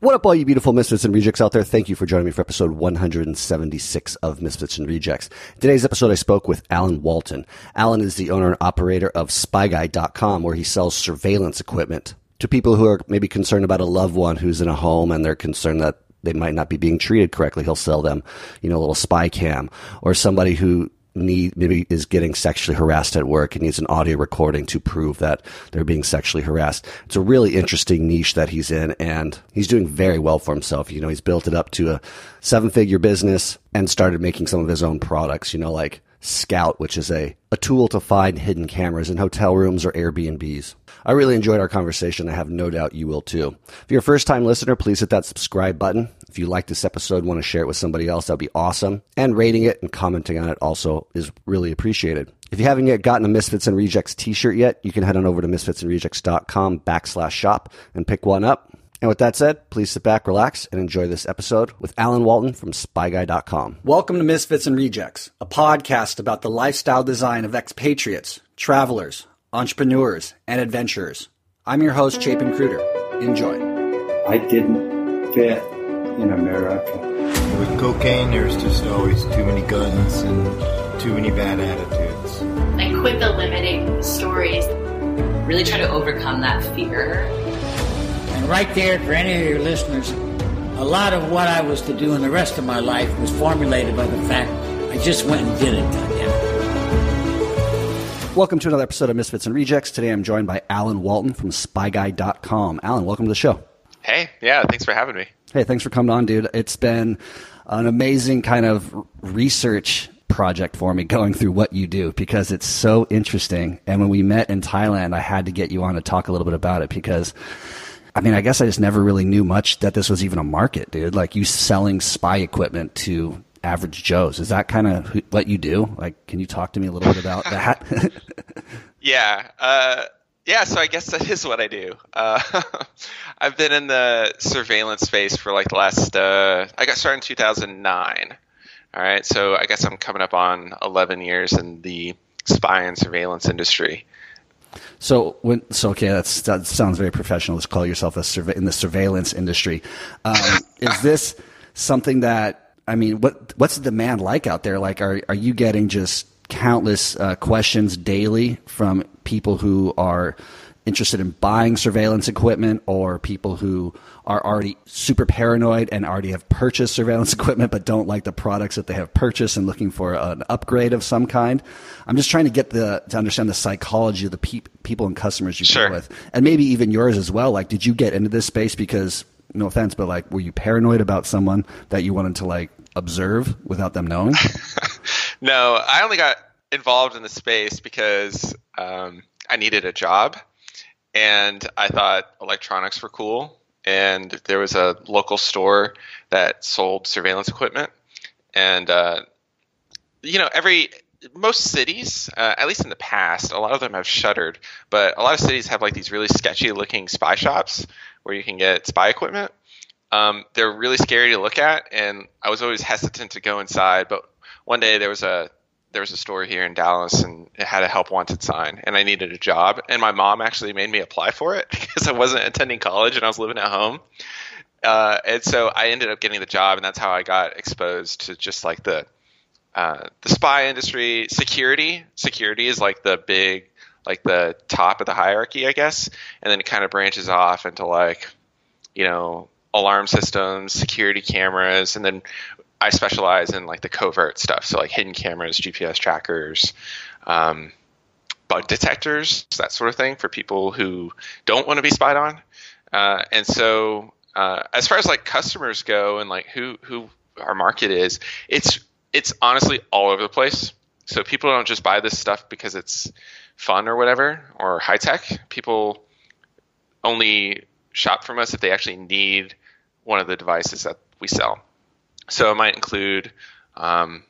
What up, all you beautiful Misfits and Rejects out there? Thank you for joining me for episode 176 of Misfits and Rejects. Today's episode, I spoke with Alan Walton. Alan is the owner and operator of SpyGuy.com, where he sells surveillance equipment to people who are maybe concerned about a loved one who's in a home and they're concerned that they might not be being treated correctly. He'll sell them, you know, a little spy cam or somebody who need maybe is getting sexually harassed at work and needs an audio recording to prove that they're being sexually harassed. It's a really interesting niche that he's in and he's doing very well for himself. You know, he's built it up to a seven figure business and started making some of his own products, you know, like Scout, which is a, a tool to find hidden cameras in hotel rooms or Airbnbs. I really enjoyed our conversation. I have no doubt you will too. If you're a first time listener, please hit that subscribe button. If you like this episode, want to share it with somebody else, that'd be awesome. And rating it and commenting on it also is really appreciated. If you haven't yet gotten a Misfits and Rejects t-shirt yet, you can head on over to misfitsandrejects.com backslash shop and pick one up. And with that said, please sit back, relax, and enjoy this episode with Alan Walton from SpyGuy.com. Welcome to Misfits and Rejects, a podcast about the lifestyle design of expatriates, travelers, entrepreneurs, and adventurers. I'm your host, Chapin Cruder. Enjoy. I didn't fit in America. With cocaine, there's just always too many guns and too many bad attitudes. I quit the limiting stories. Really try to overcome that fear. And right there, for any of your listeners, a lot of what I was to do in the rest of my life was formulated by the fact I just went and did it. Goddamn. Welcome to another episode of Misfits and Rejects. Today I'm joined by Alan Walton from SpyGuy.com. Alan, welcome to the show. Hey, yeah, thanks for having me. Hey, thanks for coming on, dude. It's been an amazing kind of research project for me going through what you do because it's so interesting. And when we met in Thailand, I had to get you on to talk a little bit about it because I mean, I guess I just never really knew much that this was even a market, dude. Like you selling spy equipment to average Joes. Is that kind of what you do? Like, can you talk to me a little bit about that? yeah. Uh, yeah, so I guess that is what I do. Uh, I've been in the surveillance space for like the last. Uh, I got started in 2009. All right, so I guess I'm coming up on 11 years in the spy and surveillance industry. So when so okay, that's that sounds very professional. to call yourself a surve- in the surveillance industry. Um, is this something that I mean? What what's the demand like out there? Like, are are you getting just countless uh, questions daily from people who are interested in buying surveillance equipment or people who are already super paranoid and already have purchased surveillance equipment but don't like the products that they have purchased and looking for an upgrade of some kind. I'm just trying to get the to understand the psychology of the pe- people and customers you sure. deal with, and maybe even yours as well. Like, did you get into this space because no offense, but like, were you paranoid about someone that you wanted to like observe without them knowing? no, I only got involved in the space because um, I needed a job and I thought electronics were cool. And there was a local store that sold surveillance equipment. And, uh, you know, every most cities, uh, at least in the past, a lot of them have shuttered, but a lot of cities have like these really sketchy looking spy shops where you can get spy equipment. Um, they're really scary to look at, and I was always hesitant to go inside. But one day there was a there was a store here in Dallas and it had a help wanted sign and I needed a job and my mom actually made me apply for it because I wasn't attending college and I was living at home. Uh, and so I ended up getting the job and that's how I got exposed to just like the uh, the spy industry, security. Security is like the big like the top of the hierarchy, I guess, and then it kind of branches off into like you know alarm systems, security cameras, and then I specialize in like the covert stuff, so like hidden cameras, GPS trackers, um, bug detectors, that sort of thing for people who don't want to be spied on. Uh, and so, uh, as far as like customers go, and like who who our market is, it's it's honestly all over the place. So people don't just buy this stuff because it's fun or whatever or high tech. People only shop from us if they actually need one of the devices that we sell. So it might include um,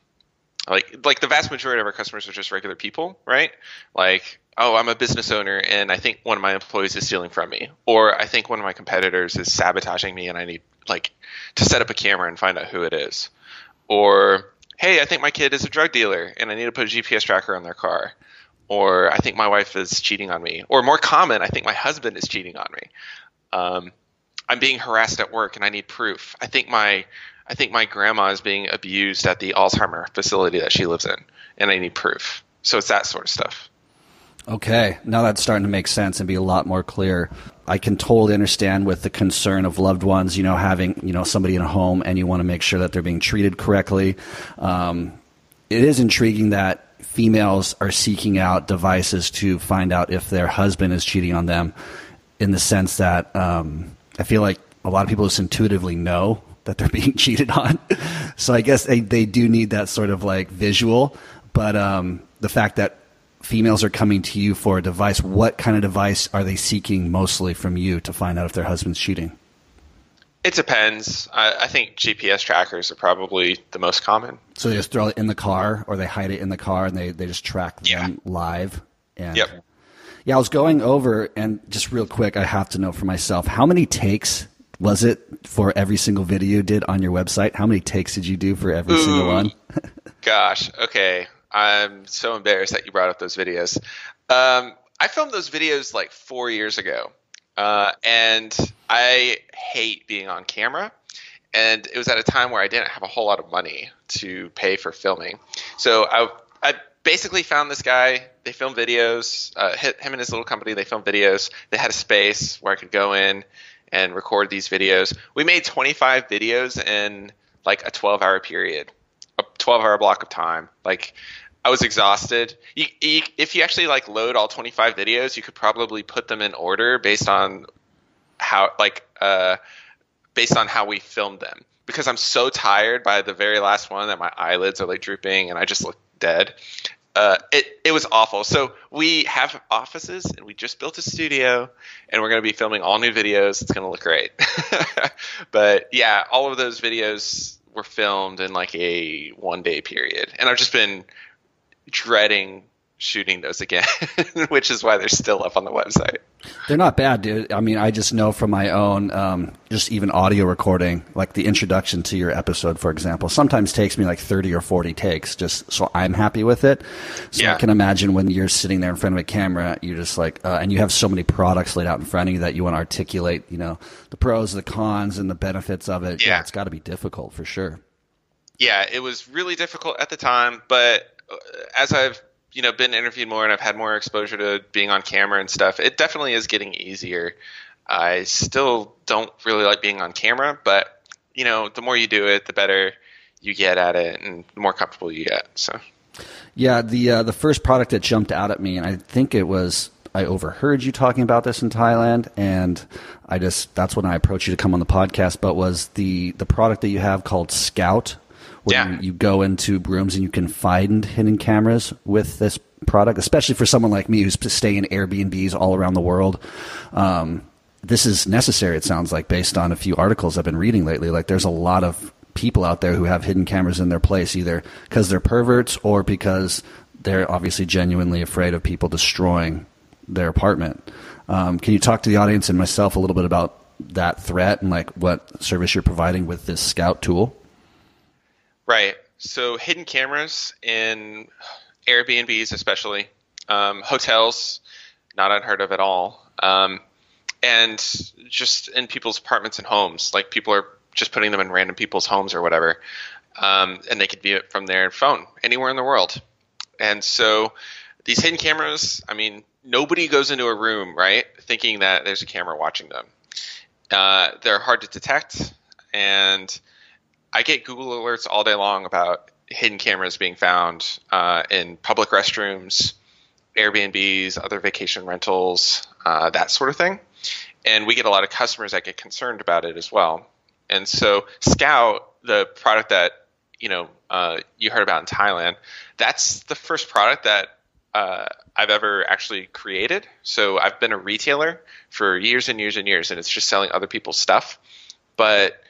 like like the vast majority of our customers are just regular people, right? Like, oh, I'm a business owner and I think one of my employees is stealing from me, or I think one of my competitors is sabotaging me and I need like to set up a camera and find out who it is, or hey, I think my kid is a drug dealer and I need to put a GPS tracker on their car, or I think my wife is cheating on me, or more common, I think my husband is cheating on me. Um, I'm being harassed at work and I need proof. I think my I think my grandma is being abused at the Alzheimer facility that she lives in, and I need proof. So it's that sort of stuff. Okay, now that's starting to make sense and be a lot more clear. I can totally understand with the concern of loved ones, you know, having you know somebody in a home and you want to make sure that they're being treated correctly. Um, it is intriguing that females are seeking out devices to find out if their husband is cheating on them, in the sense that um, I feel like a lot of people just intuitively know that they're being cheated on. so I guess they, they do need that sort of like visual. But um, the fact that females are coming to you for a device, what kind of device are they seeking mostly from you to find out if their husband's cheating? It depends. I, I think GPS trackers are probably the most common. So they just throw it in the car or they hide it in the car and they, they just track Yeah. them live. And Yep. Yeah, I was going over and just real quick, I have to know for myself, how many takes was it for every single video you did on your website? How many takes did you do for every single one? Gosh, okay. I'm so embarrassed that you brought up those videos. Um, I filmed those videos like four years ago, uh, and I hate being on camera. And it was at a time where I didn't have a whole lot of money to pay for filming, so I, I basically found this guy. They filmed videos. Uh, him and his little company. They filmed videos. They had a space where I could go in and record these videos. We made 25 videos in like a 12 hour period a 12 hour block of time. Like I was exhausted. You, you, if you actually like load all 25 videos, you could probably put them in order based on how like uh based on how we filmed them because I'm so tired by the very last one that my eyelids are like drooping and I just look dead. Uh, it it was awful. So we have offices and we just built a studio and we're going to be filming all new videos. It's going to look great. but yeah, all of those videos were filmed in like a one day period, and I've just been dreading shooting those again, which is why they're still up on the website. They're not bad, dude. I mean, I just know from my own, um, just even audio recording, like the introduction to your episode, for example, sometimes takes me like 30 or 40 takes just so I'm happy with it. So Yeah. I can imagine when you're sitting there in front of a camera, you're just like, uh, and you have so many products laid out in front of you that you want to articulate, you know, the pros, the cons, and the benefits of it. Yeah. it's got to be difficult for sure. yeah, it was really difficult at the time, but uh, as I've you know been interviewed more and I've had more exposure to being on camera and stuff, it definitely is getting easier. I still don't really like being on camera, but you know, the more you do it, the better you get at it, and the more comfortable you get. So Yeah, the uh, the first product that jumped out at me, and I think it was I overheard you talking about this in Thailand, and I just that's when I approached you to come on the podcast. But was the the product that you have called Scout, where Yeah. you, you go into rooms and you can find hidden cameras with this product, especially for someone like me who's staying in Airbnbs all around the world. Um, this is necessary. It sounds like based on a few articles I've been reading lately. Like there's a lot of people out there who have hidden cameras in their place, either because they're perverts or because they're obviously genuinely afraid of people destroying their apartment. Um, can you talk to the audience and myself a little bit about that threat and like what service you're providing with this Scout tool? Right. So hidden cameras in Airbnbs, especially um, hotels, not unheard of at all, um, and just in people's apartments and homes. Like people are just putting them in random people's homes or whatever, um, and they could view it from their phone anywhere in the world. And so these hidden cameras, I mean, nobody goes into a room right thinking that there's a camera watching them. Uh, they're hard to detect, and I get Google alerts all day long about hidden cameras being found uh, in public restrooms, Airbnbs, other vacation rentals, uh, that sort of thing. And we get a lot of customers that get concerned about it as well. And so Scout, the product that you know uh, you heard about in Thailand, that's the first product that uh, I've ever actually created. So I've been a retailer for years and years and years, and it's just selling other people's stuff. But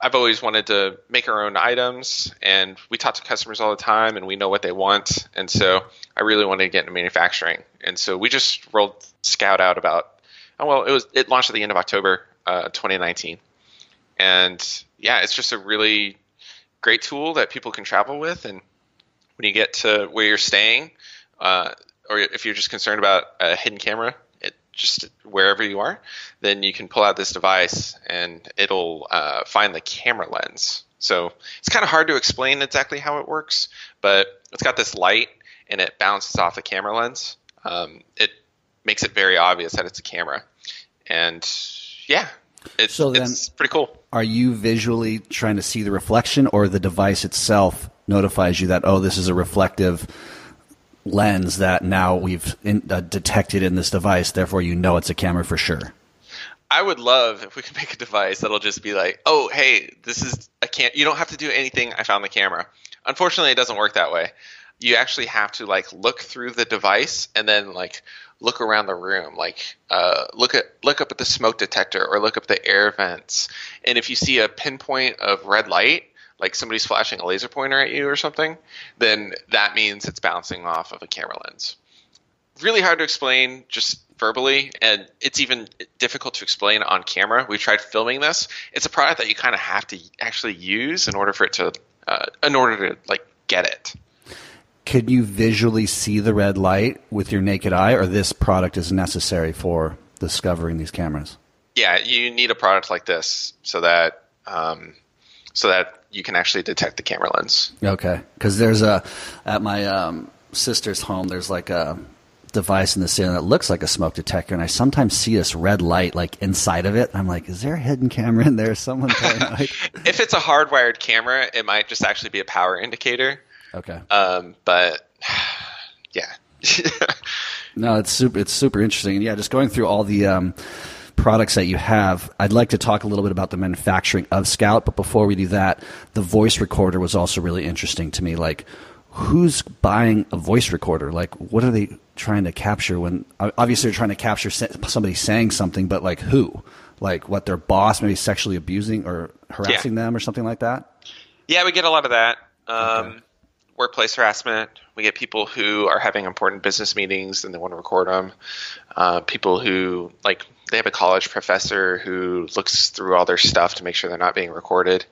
I've always wanted to make our own items, and we talk to customers all the time, and we know what they want. And so I really wanted to get into manufacturing, and so we just rolled Scout out about oh well, it was it launched at the end of October, uh, 2019, and yeah, it's just a really great tool that people can travel with, and when you get to where you're staying, uh, or if you're just concerned about a hidden camera, just wherever you are, then you can pull out this device and it'll uh, find the camera lens. So it's kind of hard to explain exactly how it works, but it's got this light and it bounces off the camera lens. Um, it makes it very obvious that it's a camera, and yeah, it's, So then- it's pretty cool. Are you visually trying to see the reflection, or the device itself notifies you that oh, this is a reflective lens that now we've in, uh, detected in this device, therefore you know it's a camera for sure. I would love if we could make a device that'll just be like, oh, hey, this is a can. You don't have to do anything. I found the camera. Unfortunately, it doesn't work that way. You actually have to like look through the device and then like look around the room, like uh, look at look up at the smoke detector or look up the air vents. And if you see a pinpoint of red light, like somebody's flashing a laser pointer at you or something, then that means it's bouncing off of a camera lens really hard to explain just verbally, and it's even difficult to explain on camera. We tried filming this. It's a product that you kind of have to actually use in order for it to, uh, in order to like get it. Can you visually see the red light with your naked eye, or this product is necessary for discovering these cameras? Yeah, you need a product like this so that um, so that you can actually detect the camera lens. Okay, because there's a at my um, sister's home. There's like a device in the ceiling that looks like a smoke detector, and I sometimes see this red light like inside of it. I'm like, is there a hidden camera in there? Someone paranoid? If it's a hardwired camera, it might just actually be a power indicator. okay. Um, but yeah. No, it's super. It's super interesting. And yeah, just going through all the um, products that you have, I'd like to talk a little bit about the manufacturing of Scout. But before we do that, the voice recorder was also really interesting to me. Like, who's buying a voice recorder? Like, what are they trying to capture? When obviously they're trying to capture somebody saying something, but like who? Like what their boss maybe sexually abusing or harassing them or something like that. Yeah, we get a lot of that. Um, Okay. Workplace harassment. We get people who are having important business meetings and they want to record them. Uh, people who like they have a college professor who looks through all their stuff to make sure they're not being recorded,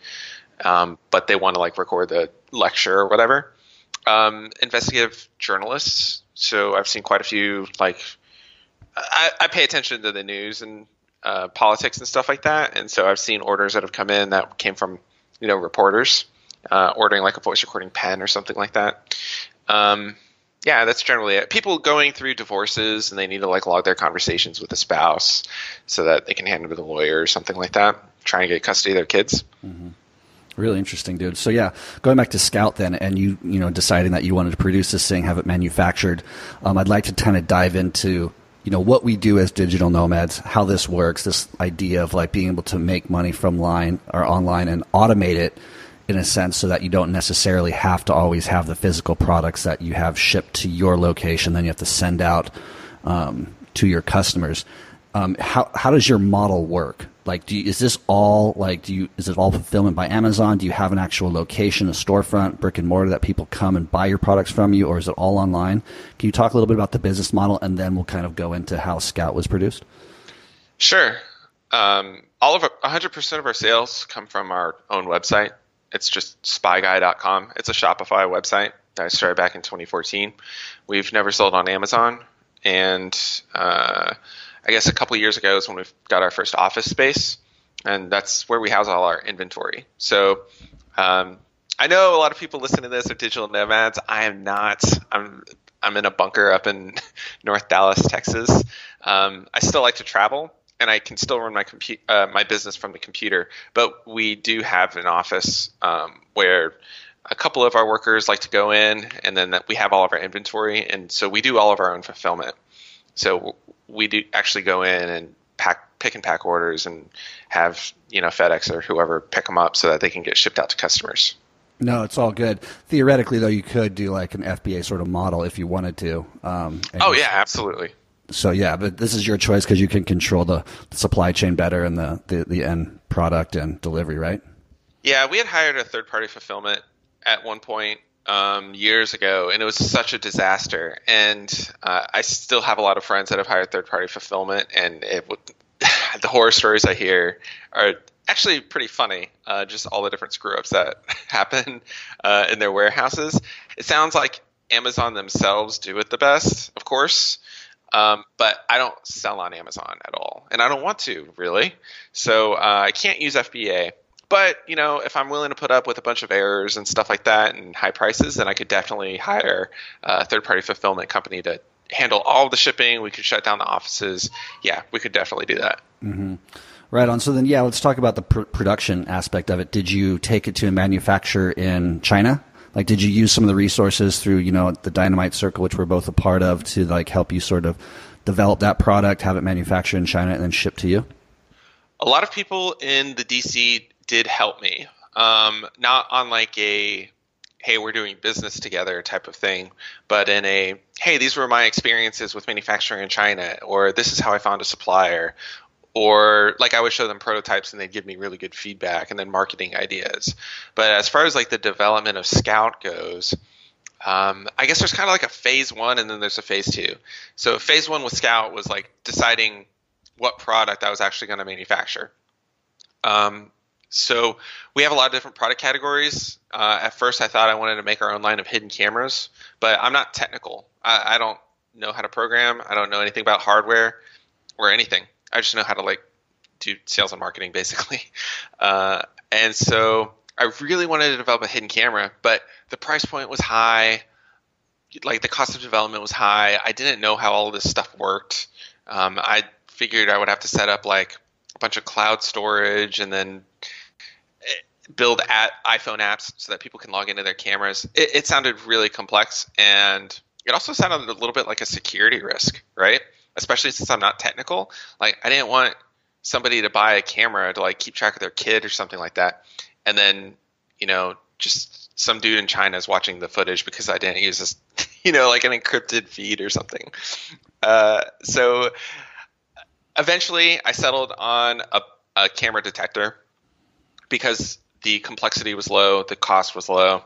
um, but they want to like record the lecture or whatever. Um, investigative journalists. So I've seen quite a few like I, I pay attention to the news and uh, politics and stuff like that, and so I've seen orders that have come in that came from you know reporters uh, ordering like a voice recording pen or something like that. Um, yeah, that's generally it. People going through divorces and they need to like log their conversations with the spouse so that they can hand it to the lawyer or something like that, trying to get custody of their kids. Really interesting, dude. So yeah, going back to Scout then, and you you know deciding that you wanted to produce this thing, have it manufactured. Um, I'd like to kind of dive into you know what we do as digital nomads, how this works, this idea of like being able to make money from line or online and automate it in a sense, so that you don't necessarily have to always have the physical products that you have shipped to your location. Then you have to send out um, to your customers. Um, how how does your model work? Like, you, is this all like do you is it all fulfillment by Amazon? Do you have an actual location, a storefront, brick and mortar that people come and buy your products from you, or is it all online? Can you talk a little bit about the business model, and then we'll kind of go into how Scout was produced? Sure. Um, all of our, 100% of our sales come from our own website. It's just spyguy.com. It's a Shopify website that I started back in 2014. We've never sold on Amazon. And uh, I guess a couple years ago is when we got our first office space. And that's where we house all our inventory. So um, I know a lot of people listening to this are digital nomads. I am not. I'm I'm in a bunker up in North Dallas, Texas. Um, I still like to travel, and I can still run my compu- uh, my business from the computer. But we do have an office um, where a couple of our workers like to go in, and then that we have all of our inventory, and so we do all of our own fulfillment. So we do actually go in and pack, pick and pack orders, and have you know FedEx or whoever pick them up so that they can get shipped out to customers. No, it's all good. Theoretically, though, you could do like an FBA sort of model if you wanted to. Um, Oh yeah, absolutely. So yeah, but this is your choice because you can control the, the supply chain better and the, the the end product and delivery, right? Yeah, we had hired a third party fulfillment at one point um, years ago, and it was such a disaster. And uh, I still have a lot of friends that have hired third party fulfillment, and it the horror stories I hear are actually pretty funny. Uh, just all the different screw ups that happen uh, in their warehouses. It sounds like Amazon themselves do it the best, of course. Um, but I don't sell on Amazon at all, and I don't want to really. So uh, I can't use FBA. But you know, if I'm willing to put up with a bunch of errors and stuff like that and high prices, then I could definitely hire a third-party fulfillment company to handle all the shipping. We could shut down the offices. Yeah, we could definitely do that. Right on. So then, yeah, let's talk about the pr- production aspect of it. Did you take it to a manufacturer in China? Like, did you use some of the resources through, you know, the Dynamite Circle, which we're both a part of, to like help you sort of develop that product, have it manufactured in China, and then shipped to you? a lot of people in the DC did help me. Um, not on like a hey, we're doing business together type of thing, but in a hey, these were my experiences with manufacturing in China, or this is how I found a supplier, or like I would show them prototypes and they'd give me really good feedback and then marketing ideas. But as far as like the development of Scout goes, um, I guess there's kind of like a phase one and then there's a phase two. So phase one with Scout was like deciding what product I was actually going to manufacture. Um, so we have a lot of different product categories. Uh, at first, I thought I wanted to make our own line of hidden cameras, but I'm not technical. I, I don't know how to program. I don't know anything about hardware or anything. I just know how to like do sales and marketing basically. Uh, and so I really wanted to develop a hidden camera, but the price point was high. Like the cost of development was high. I didn't know how all this stuff worked. Um, I figured I would have to set up like a bunch of cloud storage and then eh, build at iPhone apps so that people can log into their cameras. It, it sounded really complex, and it also sounded a little bit like a security risk, right? Especially since I'm not technical. Like I didn't want somebody to buy a camera to like keep track of their kid or something like that, and then you know just some dude in China is watching the footage because I didn't use this, you know, like an encrypted feed or something. Uh, so eventually I settled on a, a camera detector because the complexity was low, the cost was low,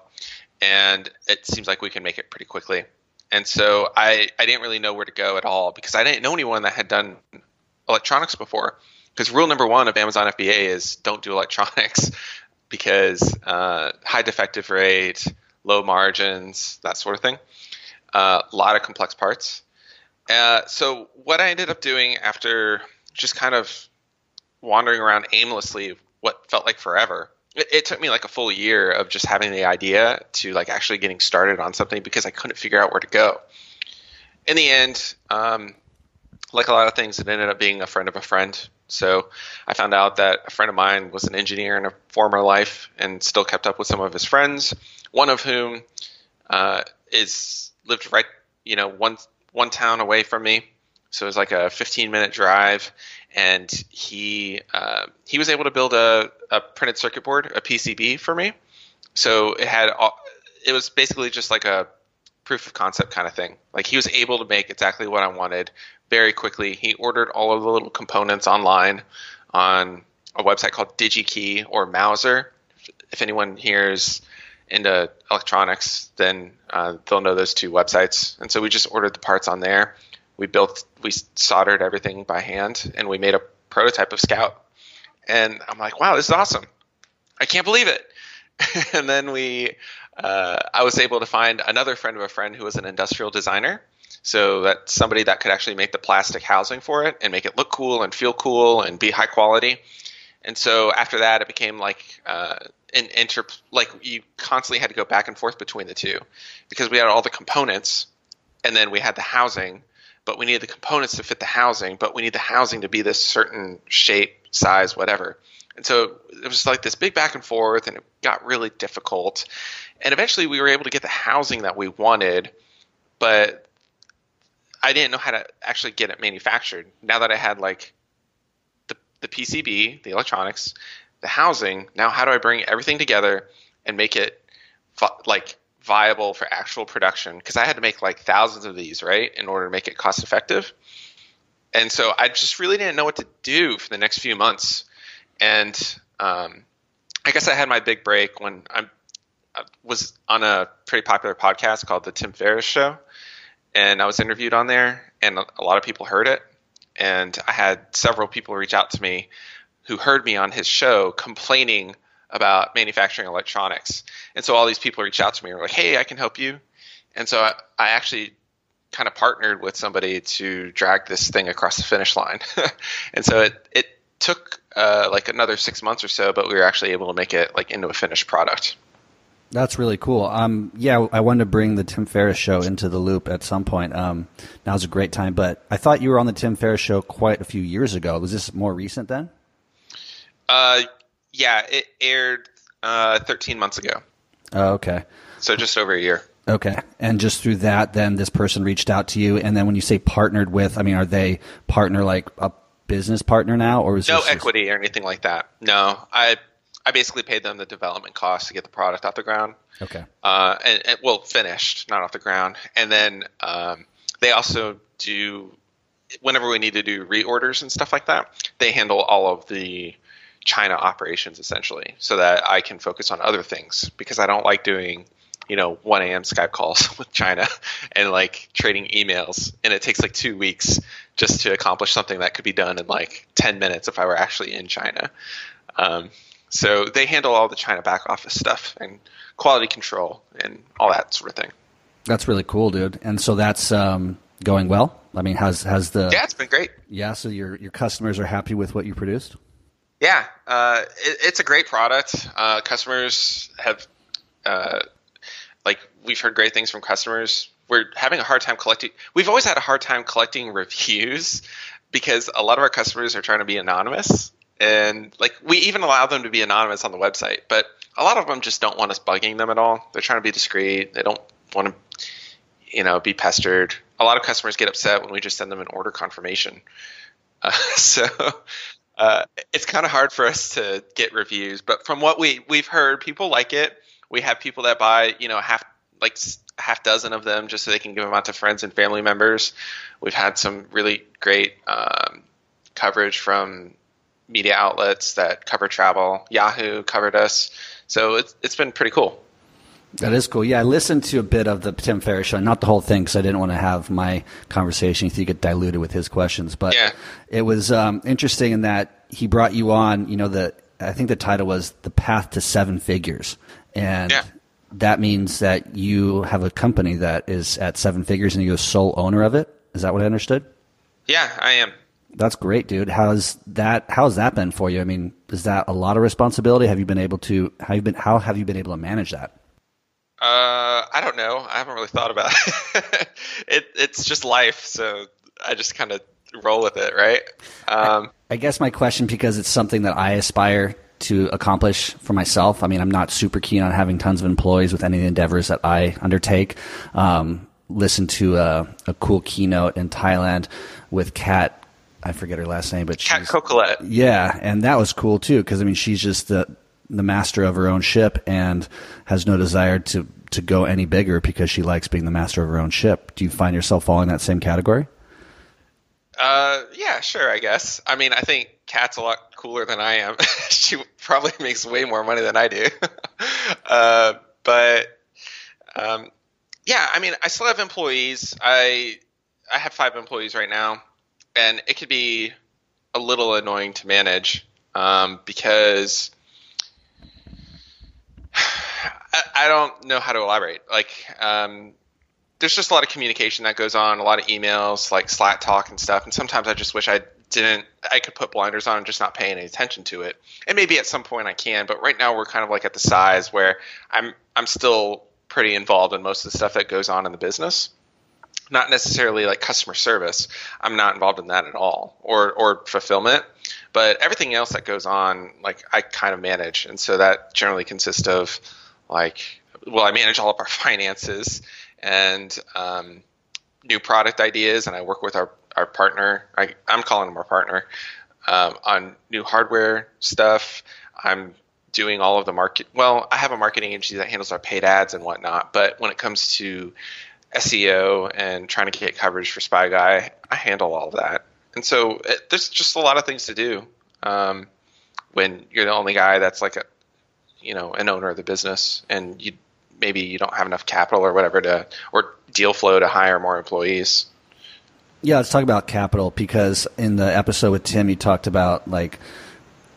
and it seems like we can make it pretty quickly. And so I, I didn't really know where to go at all because I didn't know anyone that had done electronics before. Because rule number one of Amazon FBA is don't do electronics because uh, high defective rate, low margins, that sort of thing. A uh, lot of complex parts. Uh, so what I ended up doing after just kind of wandering around aimlessly, what felt like forever. It, it, took me like a full year of just having the idea to like actually getting started on something because I couldn't figure out where to go. In the end, um, like a lot of things, it ended up being a friend of a friend. So I found out that a friend of mine was an engineer in a former life and still kept up with some of his friends. One of whom uh, is lived right, you know, one one town away from me. So it was like a 15 minute drive, and he uh, he was able to build a, a printed circuit board, a PCB for me. So it had all, it was basically just like a proof of concept kind of thing. Like he was able to make exactly what I wanted very quickly. He ordered all of the little components online on a website called DigiKey or Mouser. If anyone here is into electronics, then uh, they'll know those two websites. And so we just ordered the parts on there. We built, we soldered everything by hand, and we made a prototype of Scout. And I'm like, wow, this is awesome. I can't believe it. and then we, uh, I was able to find another friend of a friend who was an industrial designer. So that somebody that could actually make the plastic housing for it and make it look cool and feel cool and be high quality. And so after that, it became like uh, an inter like you constantly had to go back and forth between the two because we had all the components and then we had the housing, but we need the components to fit the housing, but we need the housing to be this certain shape, size, whatever. And so it was like this big back and forth, and it got really difficult. And eventually, we were able to get the housing that we wanted, but I didn't know how to actually get it manufactured. Now that I had like the the PCB, the electronics, the housing, now how do I bring everything together and make it like viable for actual production? Because I had to make like thousands of these, right, in order to make it cost effective. And so I just really didn't know what to do for the next few months. And um, I guess I had my big break when I'm, I was on a pretty popular podcast called The Tim Ferriss Show and I was interviewed on there, and a lot of people heard it. And I had several people reach out to me who heard me on his show complaining about manufacturing electronics. And so all these people reach out to me and were like, "Hey, I can help you." And so I, I actually kind of partnered with somebody to drag this thing across the finish line. and so it it took uh, like another six months or so, but we were actually able to make it like into a finished product. That's really cool. Um, yeah, I wanted to bring the Tim Ferriss show into the loop at some point. Um, now's a great time, but I thought you were on the Tim Ferriss show quite a few years ago. Was this more recent then? Uh, yeah, it aired uh, 13 months ago. Oh, okay. So just over a year. Okay. And just through that, then this person reached out to you. And then when you say partnered with, I mean, are they partner like a business partner now, or is no equity just... or anything like that? No, I I basically paid them the development costs to get the product off the ground. Okay. Uh, and, and well, finished, not off the ground. And then um, they also do whenever we need to do reorders and stuff like that. They handle all of the China operations essentially, so that I can focus on other things because I don't like doing you know 1 a.m. Skype calls with China and like trading emails, and it takes like two weeks just to accomplish something that could be done in like 10 minutes if I were actually in China. Um, so they handle all the China back office stuff and quality control and all that sort of thing. That's really cool, dude. And so that's um, going well. I mean, has has the yeah, it's been great. Yeah, so your your customers are happy with what you produced. Yeah, uh, it, it's a great product. Uh, customers have uh, like we've heard great things from customers. We're having a hard time collecting. We've always had a hard time collecting reviews because a lot of our customers are trying to be anonymous, and like we even allow them to be anonymous on the website, but a lot of them just don't want us bugging them at all. They're trying to be discreet. They don't want to, you know, be pestered. A lot of customers get upset when we just send them an order confirmation. Uh, so uh, it's kind of hard for us to get reviews, but from what we we've heard, people like it. We have people that buy, you know, half like half dozen of them just so they can give them out to friends and family members. We've had some really great um, coverage from media outlets that cover travel. Yahoo covered us, so it's it's been pretty cool. That is cool. Yeah, I listened to a bit of the Tim Ferriss show, not the whole thing, because I didn't want to have my conversation you get diluted with his questions. But yeah. it was um, interesting in that he brought you on. You know, the I think the title was "The Path to Seven Figures," and yeah. that means that you have a company that is at seven figures, and you're the sole owner of it. Is that what I understood? Yeah, I am. That's great, dude. How's that? How's that been for you? I mean, is that a lot of responsibility? Have you been able to? How you been? How have you been able to manage that? Uh, I don't know. I haven't really thought about it. it it's just life, so I just kind of roll with it, right? Um, I, I guess my question, because it's something that I aspire to accomplish for myself. I mean, I'm not super keen on having tons of employees with any endeavors that I undertake. Um, listen to a, a cool keynote in Thailand with Kat I forget her last name, but Kat Cocolette. Yeah, and that was cool too because I mean she's just the the master of her own ship and has no desire to to go any bigger because she likes being the master of her own ship. Do you find yourself falling in that same category? Uh, yeah, sure. I guess. I mean, I think Kat's a lot cooler than I am. she probably makes way more money than I do. uh, but um, yeah, I mean, I still have employees. I I have five employees right now and it could be a little annoying to manage um, because I, I, don't know how to elaborate. Like, um, there's just a lot of communication that goes on, a lot of emails, like Slack talk and stuff. And sometimes I just wish I didn't, I could put blinders on and just not pay any attention to it. And maybe at some point I can, but right now we're kind of like at the size where I'm, I'm still pretty involved in most of the stuff that goes on in the business not necessarily like customer service. I'm not involved in that at all, or or fulfillment. But everything else that goes on, like I kind of manage, and so that generally consists of like, well, I manage all of our finances and um, new product ideas, and I work with our our partner. I, I'm calling him our partner um, on new hardware stuff. I'm doing all of the market. Well, I have a marketing agency that handles our paid ads and whatnot. But when it comes to SEO and trying to get coverage for Spy Guy, I handle all of that. And so it, there's just a lot of things to do um, when you're the only guy that's like a, you know, an owner of the business, and you maybe you don't have enough capital or whatever to or deal flow to hire more employees. Yeah, let's talk about capital because in the episode with Tim, you talked about like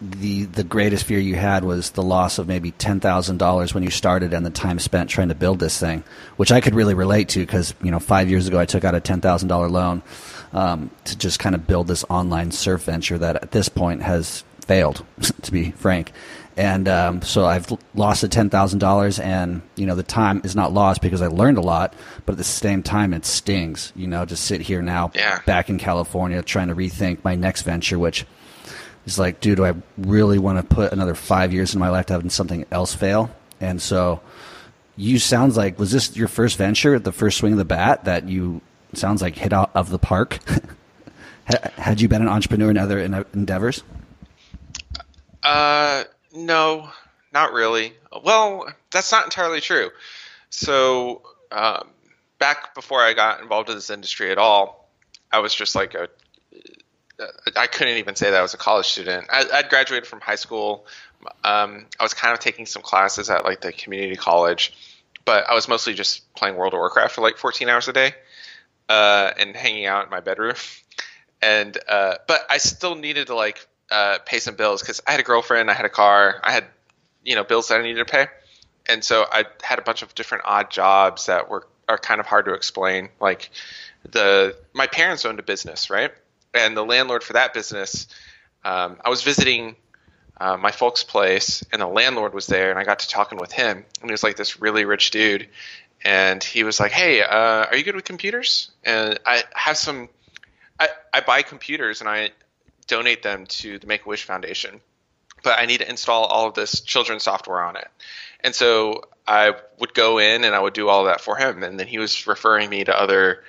the the greatest fear you had was the loss of maybe ten thousand dollars when you started and the time spent trying to build this thing, which I could really relate to because you know five years ago I took out a ten thousand dollar loan um, to just kind of build this online surf venture that at this point has failed, to be frank. And um, so I've lost the ten thousand dollars, and you know the time is not lost because I learned a lot, but at the same time it stings. You know, to sit here now, Yeah. back in California, trying to rethink my next venture, which is like, dude, do I really want to put another five years in my life to having something else fail? And so, you sounds like was this your first venture, the first swing of the bat that you sounds like hit out of the park? Had you been an entrepreneur in other endeavors? Uh, no, not really. Well, that's not entirely true. So, um, back before I got involved in this industry at all, I was just like a. I couldn't even say that I was a college student. I, I'd graduated from high school. Um, I was kind of taking some classes at like the community college, but I was mostly just playing World of Warcraft for like 14 hours a day uh, and hanging out in my bedroom. And uh, but I still needed to like uh, pay some bills because I had a girlfriend, I had a car, I had you know bills that I needed to pay, and so I had a bunch of different odd jobs that were are kind of hard to explain. Like the my parents owned a business, right? And the landlord for that business, um, I was visiting uh, my folks' place, and the landlord was there, and I got to talking with him, and he was like this really rich dude, and he was like, "Hey, uh, are you good with computers?" And I have some. I, I buy computers and I donate them to the Make a Wish Foundation, but I need to install all of this children's software on it. And so I would go in and I would do all of that for him. And then he was referring me to other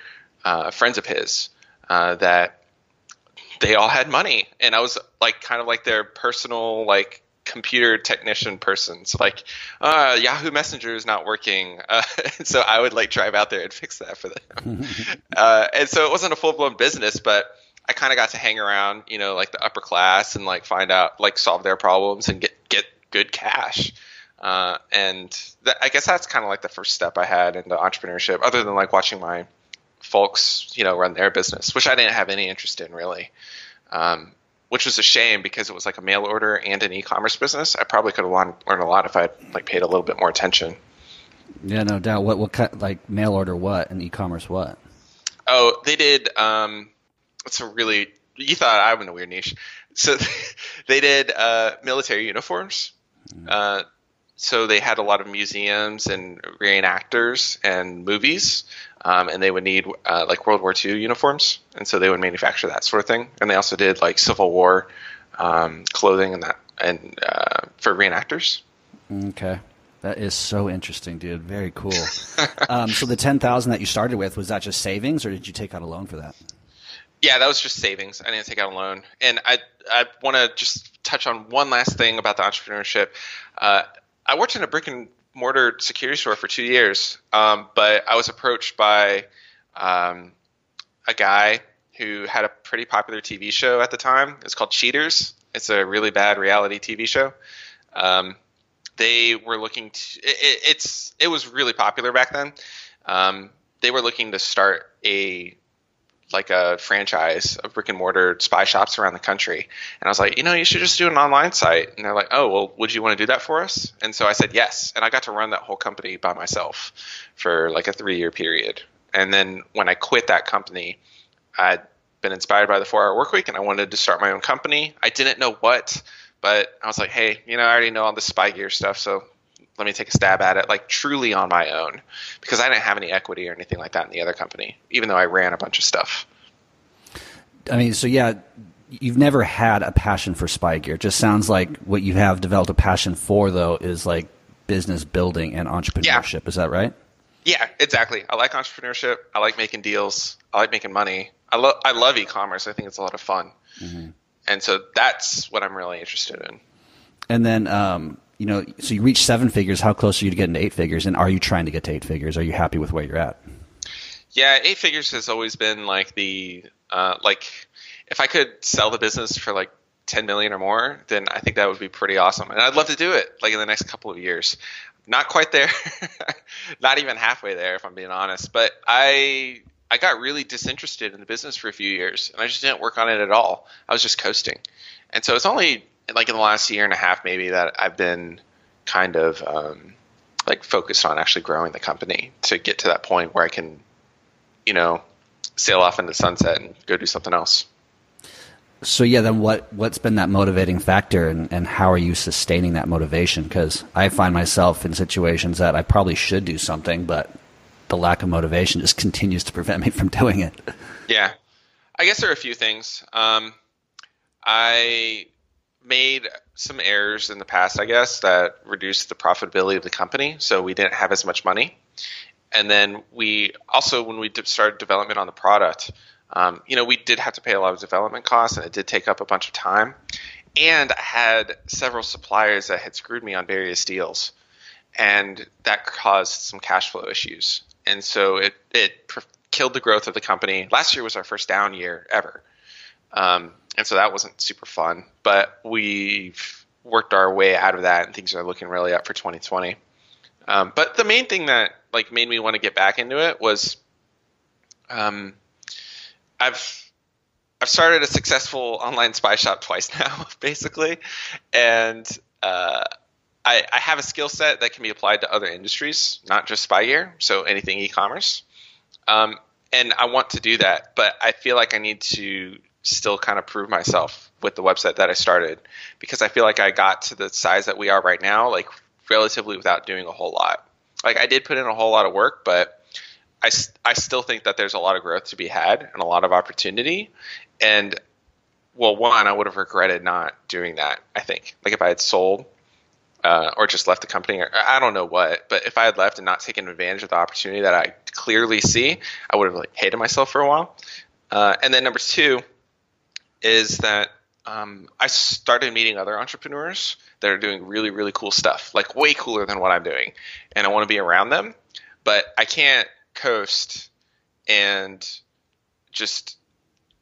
uh, friends of his uh, that they all had money. And I was like, kind of like their personal, like, computer technician persons. Like uh, yahoo messenger is not working. Uh, so i would like drive out there and fix that for them. Uh, and so it wasn't a full-blown business but i kind of got to hang around you know like the upper class and like find out like solve their problems and get get good cash. Uh, and that, i guess that's kind of like the first step i had into entrepreneurship other than like watching my folks you know run their business which i didn't have any interest in really um, which was a shame because it was like a mail order and an e-commerce business. I probably could have learned, learned a lot if I had like paid a little bit more attention. Yeah, no doubt. What what kind like mail order what and e-commerce what? Oh, they did. Um, it's a really you thought I'm in a weird niche. So they did uh, military uniforms. Uh, so they had a lot of museums and reenactors and movies, um, and they would need uh, like World War II uniforms, and so they would manufacture that sort of thing. And they also did like Civil War um, clothing and that, and uh, for reenactors. Okay. That is so interesting, dude. Very cool. um, so the ten thousand that you started with was that just savings, or did you take out a loan for that? Yeah, that was just savings. I didn't take out a loan. And I I want to just touch on one last thing about the entrepreneurship. Uh, I worked in a brick and mortar security store for two years, um, but I was approached by um, a guy who had a pretty popular TV show at the time. It's called Cheaters. It's a really bad reality TV show. Um, they were looking to. It, it, it's it was really popular back then. Um, they were looking to start a like a franchise of brick and mortar spy shops around the country. And I was like, you know, you should just do an online site. And they're like, oh, well, would you want to do that for us? And so I said yes. And I got to run that whole company by myself for like a three year period. And then when I quit that company, I'd been inspired by the four hour work week and I wanted to start my own company. I didn't know what, but I was like, hey, you know, I already know all the spy gear stuff. So let me take a stab at it, like truly on my own, because I didn't have any equity or anything like that in the other company, even though I ran a bunch of stuff. I mean, so yeah, you've never had a passion for spy gear. It just sounds like what you have developed a passion for, though, is like business building and entrepreneurship. Is that right? Yeah, exactly. I like entrepreneurship. I like making deals. I like making money. I love I love e-commerce. I think it's a lot of fun, and so that's what I'm really interested in. And then, um, you know, so you reach seven figures. How close are you to getting to eight figures? And are you trying to get to eight figures? Are you happy with where you're at? Yeah, eight figures has always been like the uh, like if I could sell the business for like 10 million or more, then I think that would be pretty awesome. And I'd love to do it like in the next couple of years. Not quite there, not even halfway there, if I'm being honest. But I I got really disinterested in the business for a few years, and I just didn't work on it at all. I was just coasting, and so it's only like in the last year and a half, maybe that I've been kind of um, like focused on actually growing the company to get to that point where I can, you know, sail off into sunset and go do something else. So yeah, then what what's been that motivating factor, and, and how are you sustaining that motivation? Because I find myself in situations that I probably should do something, but the lack of motivation just continues to prevent me from doing it. Yeah, I guess there are a few things. Um, I made some errors in the past, I guess, that reduced the profitability of the company, so we didn't have as much money. And then we also, when we started development on the product, um, you know, we did have to pay a lot of development costs, and it did take up a bunch of time. And I had several suppliers that had screwed me on various deals, and that caused some cash flow issues. And so it it killed the growth of the company. Last year was our first down year ever, um, and so that wasn't super fun. But we've worked our way out of that, and things are looking really up for 2020. Um, but the main thing that like made me want to get back into it was um, I've I've started a successful online spy shop twice now, basically, and uh, I, I, have a skill set that can be applied to other industries, not just spy gear. So anything e-commerce, um, and I want to do that, but I feel like I need to still kind of prove myself with the website that I started because I feel like I got to the size that we are right now, like relatively without doing a whole lot. Like I did put in a whole lot of work, but I, I still think that there's a lot of growth to be had and a lot of opportunity. And well, one, I would have regretted not doing that. I think, like if I had sold uh, or just left the company, or I don't know what, but if I had left and not taken advantage of the opportunity that I clearly see, I would have like hated myself for a while. Uh, and then number two is that um, I started meeting other entrepreneurs that are doing really, really cool stuff, like way cooler than what I'm doing, and I want to be around them. But I can't coast and just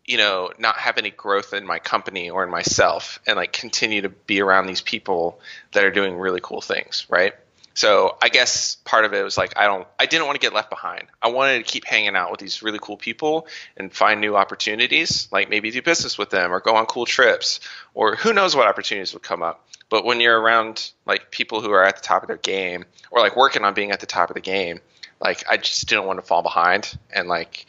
you know not have any growth in my company or in myself and like continue to be around these people that are doing really cool things right so i guess part of it was like i don't i didn't want to get left behind i wanted to keep hanging out with these really cool people and find new opportunities like maybe do business with them or go on cool trips or who knows what opportunities would come up but when you're around like people who are at the top of their game or like working on being at the top of the game like I just didn't want to fall behind and like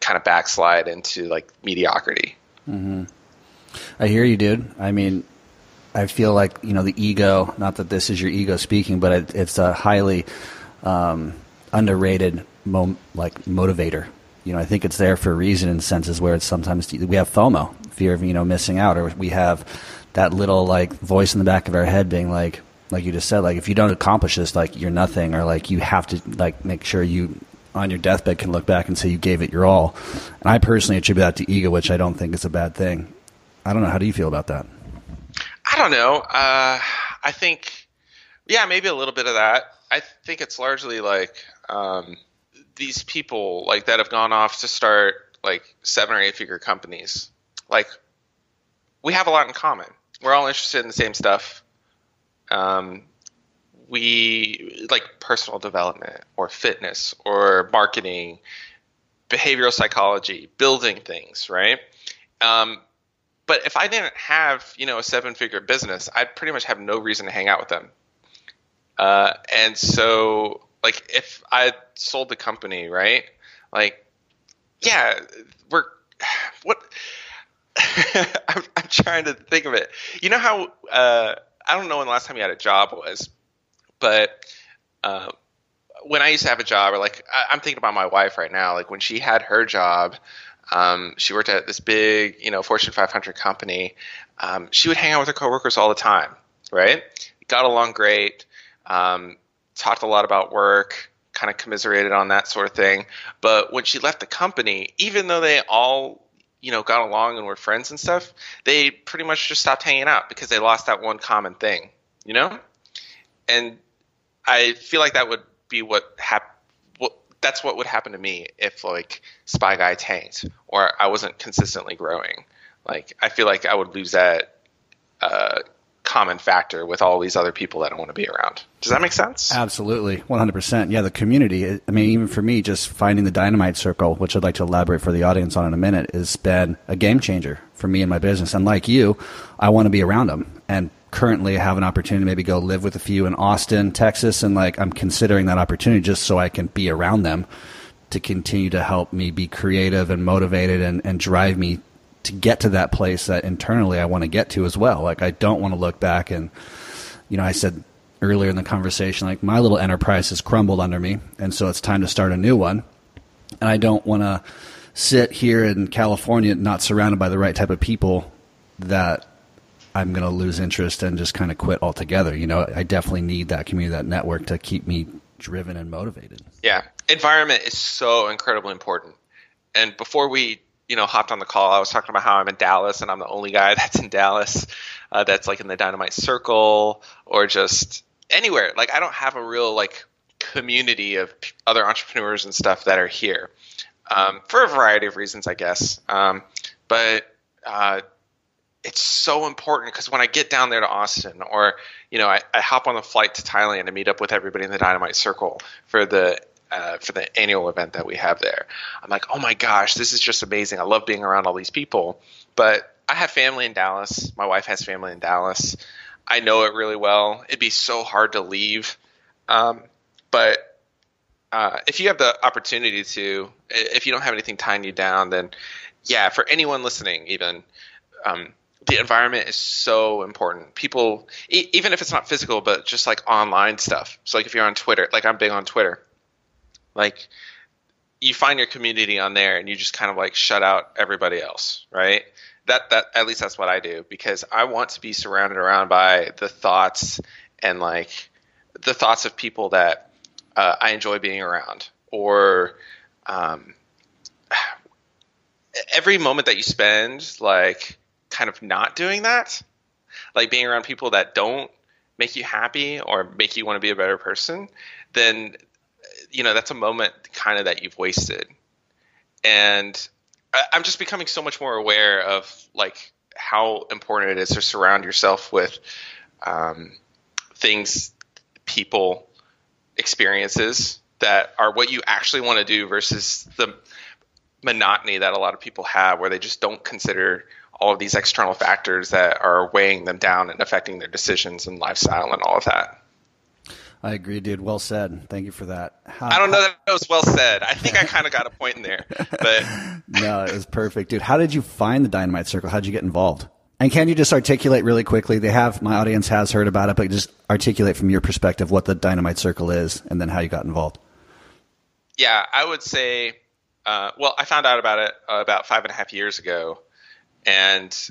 kind of backslide into like mediocrity. Mm-hmm. I hear you, dude. I mean, I feel like you know the ego. Not that this is your ego speaking, but it, it's a highly um, underrated mo- like motivator. You know, I think it's there for a reason in senses where it's sometimes we have FOMO, fear of you know missing out, or we have that little like voice in the back of our head being like, like you just said, like if you don't accomplish this, like you're nothing, or like you have to like make sure you on your deathbed can look back and say you gave it your all. And I personally attribute that to ego, which I don't think is a bad thing. I don't know. How do you feel about that? I don't know. Uh, I think, yeah, maybe a little bit of that. I think it's largely like um, these people like that have gone off to start like seven or eight figure companies. Like we have a lot in common. We're all interested in the same stuff um, we like personal development or fitness or marketing, behavioral psychology, building things, right? Um, but if I didn't have, you know, a seven figure business, I'd pretty much have no reason to hang out with them. Uh, and so, like, if I sold the company, right? Like, yeah, we're what? I'm, I'm, trying to think of it. You know how uh, I don't know when the last time you had a job was, but uh, when I used to have a job, or like I, am thinking about my wife right now, like when she had her job, um, she worked at this big, you know, Fortune 500 company. Um, she would hang out with her coworkers all the time, right? Got along great, um, talked a lot about work, kind of commiserated on that sort of thing. But when she left the company, even though they all you know got along and were friends and stuff, they pretty much just stopped hanging out because they lost that one common thing, you know. And I feel like that would be what happened. That's what would happen to me if like Spy Guy tanked or I wasn't consistently growing. Like I feel like I would lose that uh, common factor with all these other people that I want to be around. Does that make sense? Absolutely, 100%. Yeah, the community. I mean, even for me, just finding the dynamite circle, which I'd like to elaborate for the audience on in a minute, has been a game changer for me and my business. And like you, I want to be around them. And currently, have an opportunity to maybe go live with a few in Austin, Texas, and like I'm considering that opportunity just so I can be around them to continue to help me be creative and motivated and, and drive me to get to that place that internally I want to get to as well. Like I don't want to look back and, you know, I said earlier in the conversation, like my little enterprise has crumbled under me, and so it's time to start a new one. And I don't want to sit here in California not surrounded by the right type of people that I'm going to lose interest and just kind of quit altogether. You know, I definitely need that community, that network to keep me driven and motivated. Yeah, environment is so incredibly important. And before we you know hopped on the call, I was talking about how I'm in Dallas and I'm the only guy that's in Dallas uh, that's like in the Dynamite Circle or just anywhere. Like I don't have a real like community of other entrepreneurs and stuff that are here um, for a variety of reasons, I guess. Um, but uh, it's so important because when I get down there to Austin, or you know, I, I hop on the flight to Thailand to meet up with everybody in the Dynamite Circle for the uh, for the annual event that we have there. I'm like, oh my gosh, this is just amazing. I love being around all these people. But I have family in Dallas. My wife has family in Dallas. I know it really well. It'd be so hard to leave. Um, but uh, if you have the opportunity to, if you don't have anything tying you down, then yeah, for anyone listening, even um, the environment is so important. People, e- even if it's not physical, but just like online stuff. So like if you're on Twitter, like I'm big on Twitter like you find your community on there and you just kind of like shut out everybody else, right? That that at least that's what I do because I want to be surrounded around by the thoughts and like the thoughts of people that uh, I enjoy being around or um, every moment that you spend like kind of not doing that. Like being around people that don't make you happy or make you want to be a better person then you know that's a moment kind of that you've wasted. And i'm just becoming so much more aware of like how important it is to surround yourself with um, things people experiences that are what you actually want to do versus the monotony that a lot of people have where they just don't consider all of these external factors that are weighing them down and affecting their decisions and lifestyle and all of that I agree, dude. Well said. Thank you for that. How, I don't know that it was well said. I think I kind of got a point in there, but no, it was perfect, dude. How did you find the Dynamite Circle? How did you get involved? And can you just articulate really quickly? They have my audience has heard about it, but just articulate from your perspective what the Dynamite Circle is, and then how you got involved. Yeah, I would say. Uh, well, I found out about it uh, about five and a half years ago, and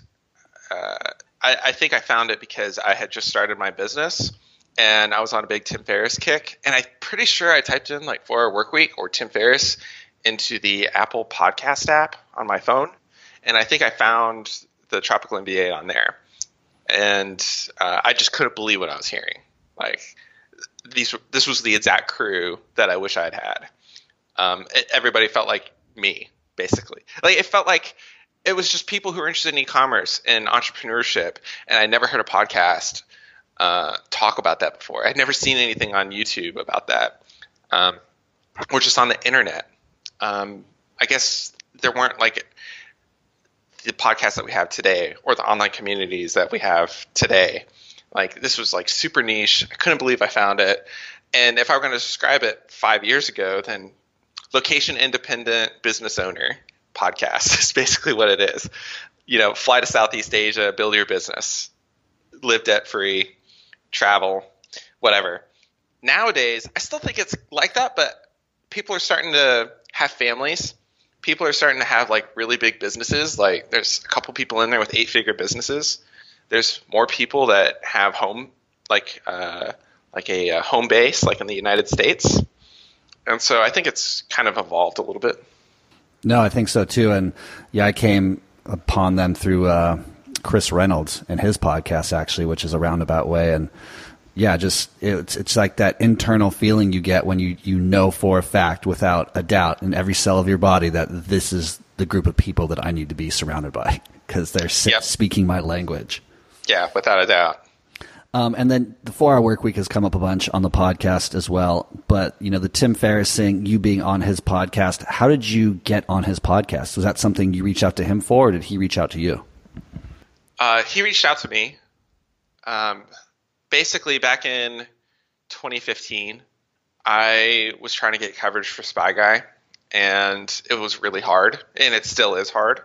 uh, I, I think I found it because I had just started my business and I was on a big Tim Ferriss kick, and I'm pretty sure I typed in like four hour work week or Tim Ferriss into the Apple Podcast app on my phone, and I think I found the Tropical MBA on there, and uh, I just couldn't believe what I was hearing. Like these, this was the exact crew that I wish I had had. Um, it, everybody felt like me, basically. Like it felt like it was just people who were interested in e-commerce and entrepreneurship, and I never heard a podcast uh, talk about that before. I'd never seen anything on YouTube about that, um, or just on the internet. Um, I guess there weren't like the podcasts that we have today or the online communities that we have today. Like this was like super niche. I couldn't believe I found it. And if I were going to describe it five years ago, then location independent business owner podcast is basically what it is. You know, fly to Southeast Asia, build your business, live debt free, travel, whatever. Nowadays, I still think it's like that, but people are starting to have families. People are starting to have like really big businesses. Like there's a couple people in there with eight figure businesses. There's more people that have home like uh, like a, a home base like in the United States. And so I think it's kind of evolved a little bit. No, I think so too. And yeah, I came upon them through uh, Chris Reynolds and his podcast actually, which is a roundabout way. And yeah, just it's it's like that internal feeling you get when you you know for a fact, without a doubt, in every cell of your body that this is the group of people that I need to be surrounded by because they're yep. speaking my language. Yeah, without a doubt. Um, and then the four hour work week has come up a bunch on the podcast as well. But, you know, the Tim Ferriss thing, you being on his podcast, how did you get on his podcast? Was that something you reached out to him for, or did he reach out to you? Uh, he reached out to me. Um, basically, back in 2015, I was trying to get coverage for Spy Guy, and it was really hard, and it still is hard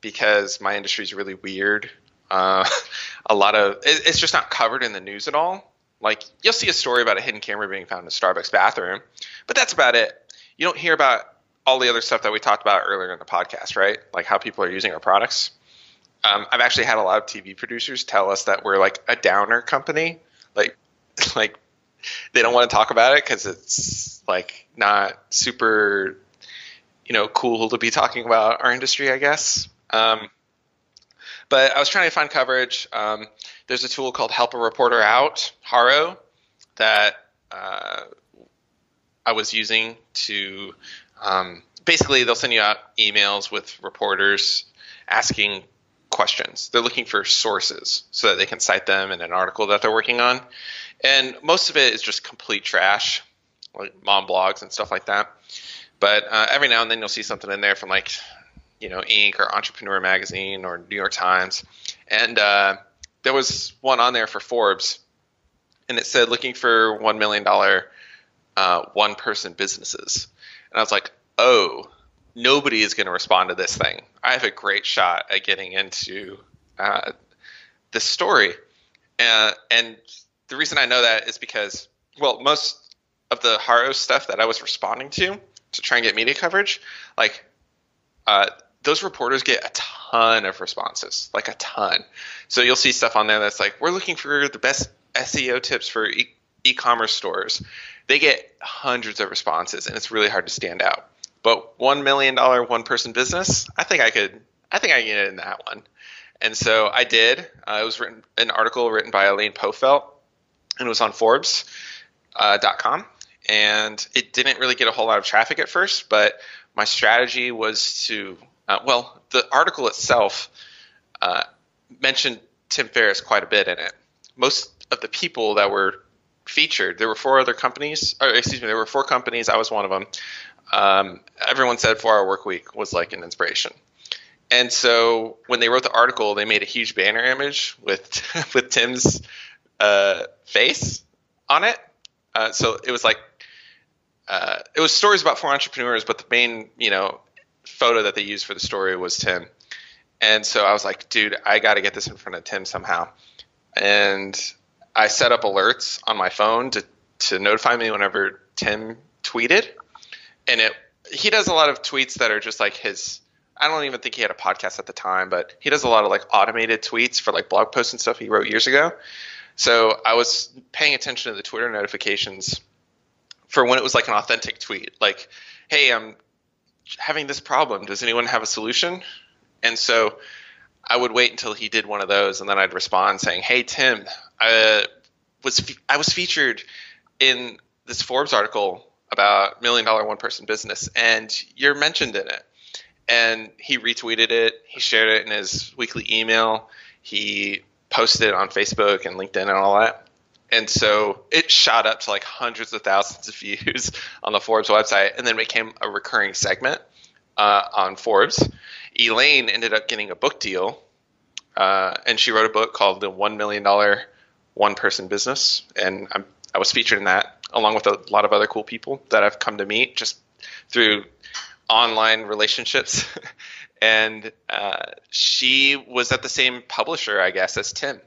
because my industry is really weird. Uh, a lot of it, it's just not covered in the news at all. Like you'll see a story about a hidden camera being found in a Starbucks bathroom, but that's about it. You don't hear about all the other stuff that we talked about earlier in the podcast, right? Like how people are using our products. Um, I've actually had a lot of TV producers tell us that we're like a downer company, like like they don't want to talk about it because it's like not super, you know, cool to be talking about our industry, I guess. Um, but I was trying to find coverage. Um, there's a tool called Help a Reporter Out, Haro, that uh, I was using to um, basically they'll send you out emails with reporters asking questions. They're looking for sources so that they can cite them in an article that they're working on. And most of it is just complete trash, like mom blogs and stuff like that. But uh, every now and then you'll see something in there from like you know Inc. or Entrepreneur Magazine or New York Times, and uh, there was one on there for Forbes, and it said looking for one million dollar uh, one person businesses, and I was like, oh, nobody is going to respond to this thing. I have a great shot at getting into uh, this story, uh, and the reason I know that is because well, most of the Haro stuff that I was responding to to try and get media coverage, like uh, those reporters get a ton of responses, like a ton. So you'll see stuff on there that's like, we're looking for the best SEO tips for e- commerce stores. They get hundreds of responses, and it's really hard to stand out. But one million dollar one person business, I think I could, I think I can get in that one. And so I did. Uh, it was written an article written by Elaine Pofeldt, and it was on Forbes.com. Uh, and it didn't really get a whole lot of traffic at first, but my strategy was to uh, well, the article itself uh, mentioned Tim Ferriss quite a bit in it. Most of the people that were featured, there were four other companies, or excuse me, there were four companies. I was one of them. Um, everyone said Four Hour Work Week was like an inspiration. And so when they wrote the article, they made a huge banner image with with Tim's uh, face on it. Uh, so it was like uh, it was stories about four entrepreneurs, but the main you know photo that they used for the story was Tim. And so I was like, dude, I got to get this in front of Tim somehow. And I set up alerts on my phone to, to notify me whenever Tim tweeted. And it he does a lot of tweets that are just like his I don't even think he had a podcast at the time, but he does a lot of like automated tweets for like blog posts and stuff he wrote years ago. So I was paying attention to the Twitter notifications for when it was like an authentic tweet, like, "Hey, I'm having this problem. Does anyone have a solution? And so I would wait until he did one of those, and then I'd respond saying, "Hey Tim, I was fe- I was featured in this Forbes article about million dollar one person business, and you're mentioned in it." And he retweeted it. He shared it in his weekly email. He posted it on Facebook and LinkedIn and all that. And so it shot up to like hundreds of thousands of views on the Forbes website and then became a recurring segment uh, on Forbes. Elaine ended up getting a book deal uh, and she wrote a book called The $1 Million One Person Business. And I'm, I was featured in that along with a lot of other cool people that I've come to meet just through online relationships. and uh, she was at the same publisher, I guess, as Tim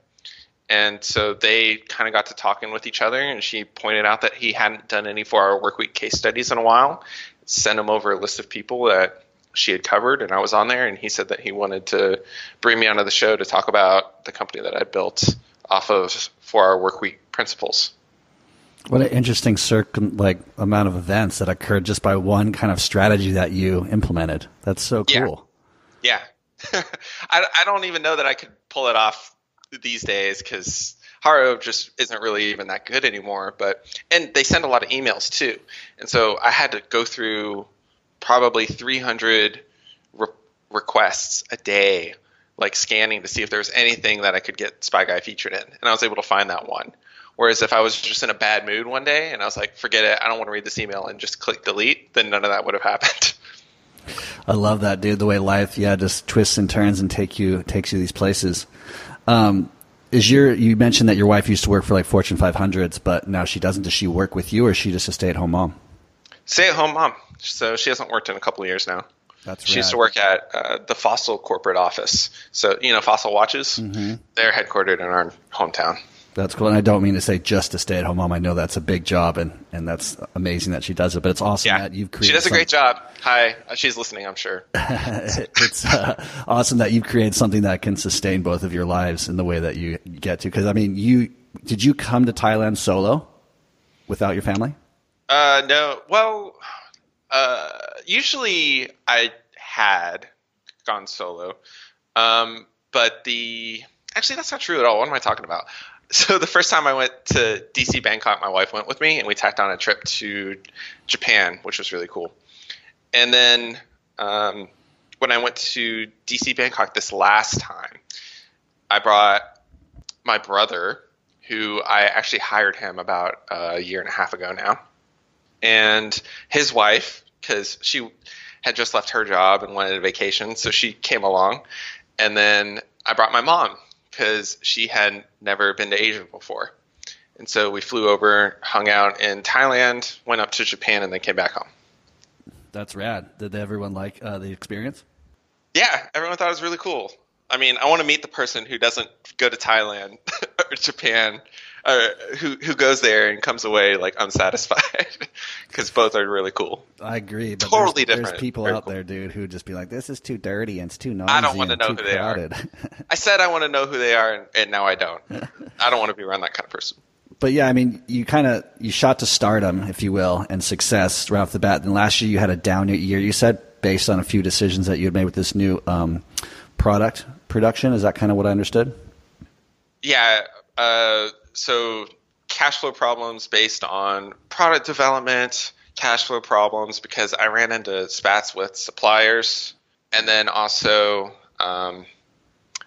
and so they kind of got to talking with each other and she pointed out that he hadn't done any four hour workweek case studies in a while sent him over a list of people that she had covered and i was on there and he said that he wanted to bring me onto the show to talk about the company that i built off of four hour workweek principles. What an interesting circum like amount of events that occurred just by one kind of strategy that you implemented. That's so cool. Yeah, yeah. I, I don't even know that i could pull it off these days because Haro just isn't really even that good anymore. But and they send a lot of emails too, and so I had to go through probably 300 re- requests a day like scanning to see if there was anything that I could get Spy Guy featured in, and I was able to find that one. Whereas if I was just in a bad mood one day and I was like, forget it, I don't want to read this email and just click delete, then none of that would have happened. I love that, dude. The way life, yeah, just twists and turns and take you takes you these places. Um, is your you mentioned that your wife used to work for like Fortune 500s, but now she doesn't. Does she work with you, or is she just a stay at home mom? Stay at home mom. So she hasn't worked in a couple of years now. That's she used to work at uh, the Fossil corporate office. So you know, Fossil watches. Mm-hmm. They're headquartered in our hometown. That's cool, and I don't mean to say just a stay at home mom. I know that's a big job, and, and that's amazing that she does it. But it's awesome Yeah, that you've created. she does a some- great job. Hi, uh, she's listening. I'm sure. it's uh, awesome that you've created something that can sustain both of your lives in the way that you get to. Because I mean, you did you come to Thailand solo without your family? Uh, no. Well, uh, usually I had gone solo, um, but the actually that's not true at all. What am I talking about? So the first time I went to DC Bangkok, my wife went with me, and we tacked on a trip to Japan, which was really cool. And then um, when I went to DC Bangkok this last time, I brought my brother, who I actually hired him about a year and a half ago now and his wife because she had just left her job and wanted a vacation so she came along and then i brought my mom because she had never been to asia before and so we flew over hung out in thailand went up to japan and then came back home That's rad. Did everyone like uh, the experience? yeah everyone thought it was really cool i mean i want to meet the person who doesn't go to thailand or japan who, who goes there and comes away like unsatisfied because both are really cool I agree. But Totally there's, different. There's people Very out cool. there, dude, who just be like, "This is too dirty and it's too noisy." I don't wanna know too who they are. I said I want to know who they are, and, and now I don't. I don't want to be around that kind of person. but yeah, I mean, you kind of you shot to stardom, if you will, and success right off the bat. And last year you had a down year. You said based on a few decisions that you had made with this new um, product production. Is that kind of what I understood? Yeah. Uh, so cash flow problems based on product development, cash flow problems because I ran into spats with suppliers, and then also um,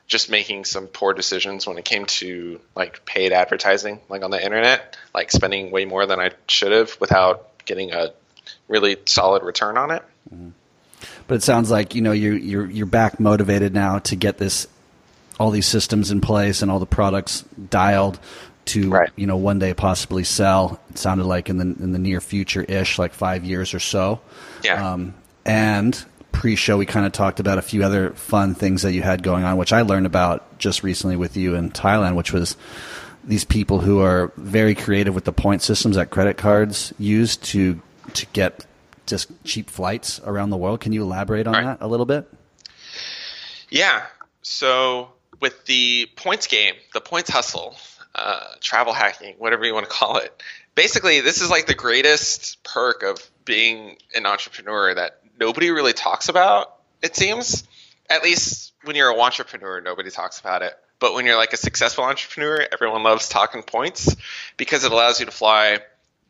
just making some poor decisions when it came to like paid advertising, like on the internet, like spending way more than I should have without getting a really solid return on it. But it sounds like you know you're you're you're back motivated now to get this all these systems in place and all the products dialed to Right. you know one day possibly sell. It sounded like in the in the near future ish, like five years or so. Yeah. Um, and pre-show, we kind of talked about a few other fun things that you had going on, which I learned about just recently with you in Thailand, which was these people who are very creative with the point systems that credit cards use to to get just cheap flights around the world. Can you elaborate on Right. that a little bit? Yeah. So with the points game, the points hustle, uh, travel hacking, whatever you want to call it, basically this is like the greatest perk of being an entrepreneur that nobody really talks about. It seems, at least when you're a entrepreneur, nobody talks about it. But when you're like a successful entrepreneur, everyone loves talking points because it allows you to fly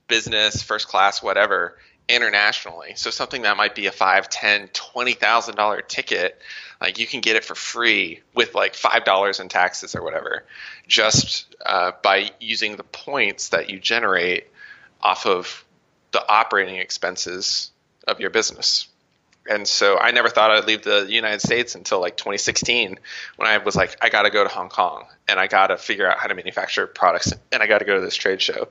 business, first class, whatever, internationally. So something that might be a five, ten, twenty thousand dollar ticket, like you can get it for free with like five dollars in taxes or whatever, just uh, by using the points that you generate off of the operating expenses of your business. And so I never thought I'd leave the United States until like 2016 when I was like, I got to go to Hong Kong and I got to figure out how to manufacture products and I got to go to this trade show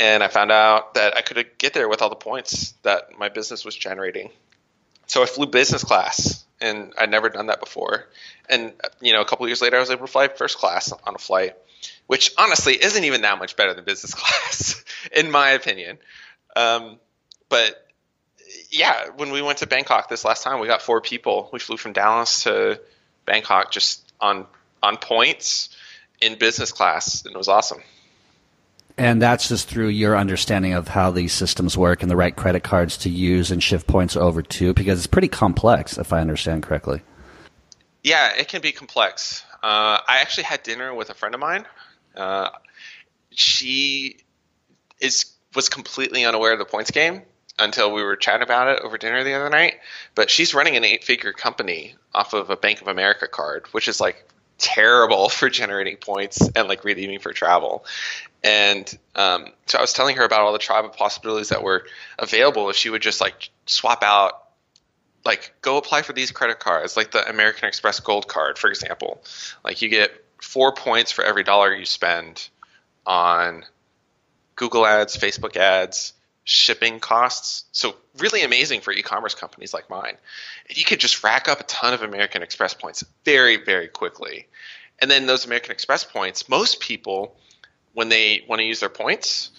and I found out that I could get there with all the points that my business was generating. So I flew business class, and I'd never done that before. And you know, a couple years later, I was able to fly first class on a flight, which honestly isn't even that much better than business class, in my opinion. Um, but yeah, when we went to Bangkok this last time, we got four people. We flew from Dallas to Bangkok just on on points in business class, and it was awesome. And that's just through your understanding of how these systems work and the right credit cards to use and shift points over to, because it's pretty complex, if I understand correctly. Yeah, it can be complex. Uh, I actually had dinner with a friend of mine. Uh, she is was completely unaware of the points game. until we were chatting about it over dinner the other night. But she's running an eight figure company off of a Bank of America card, which is like terrible for generating points and like redeeming for travel. And um, so I was telling her about all the of possibilities that were available if she would just like swap out, like go apply for these credit cards, like the American Express Gold Card, for example. Like you get four points for every dollar you spend on Google ads, Facebook ads, shipping costs. So really amazing for e-commerce companies like mine. And you could just rack up a ton of American Express points very, very quickly. And then those American Express points, most people, when they want to use their points,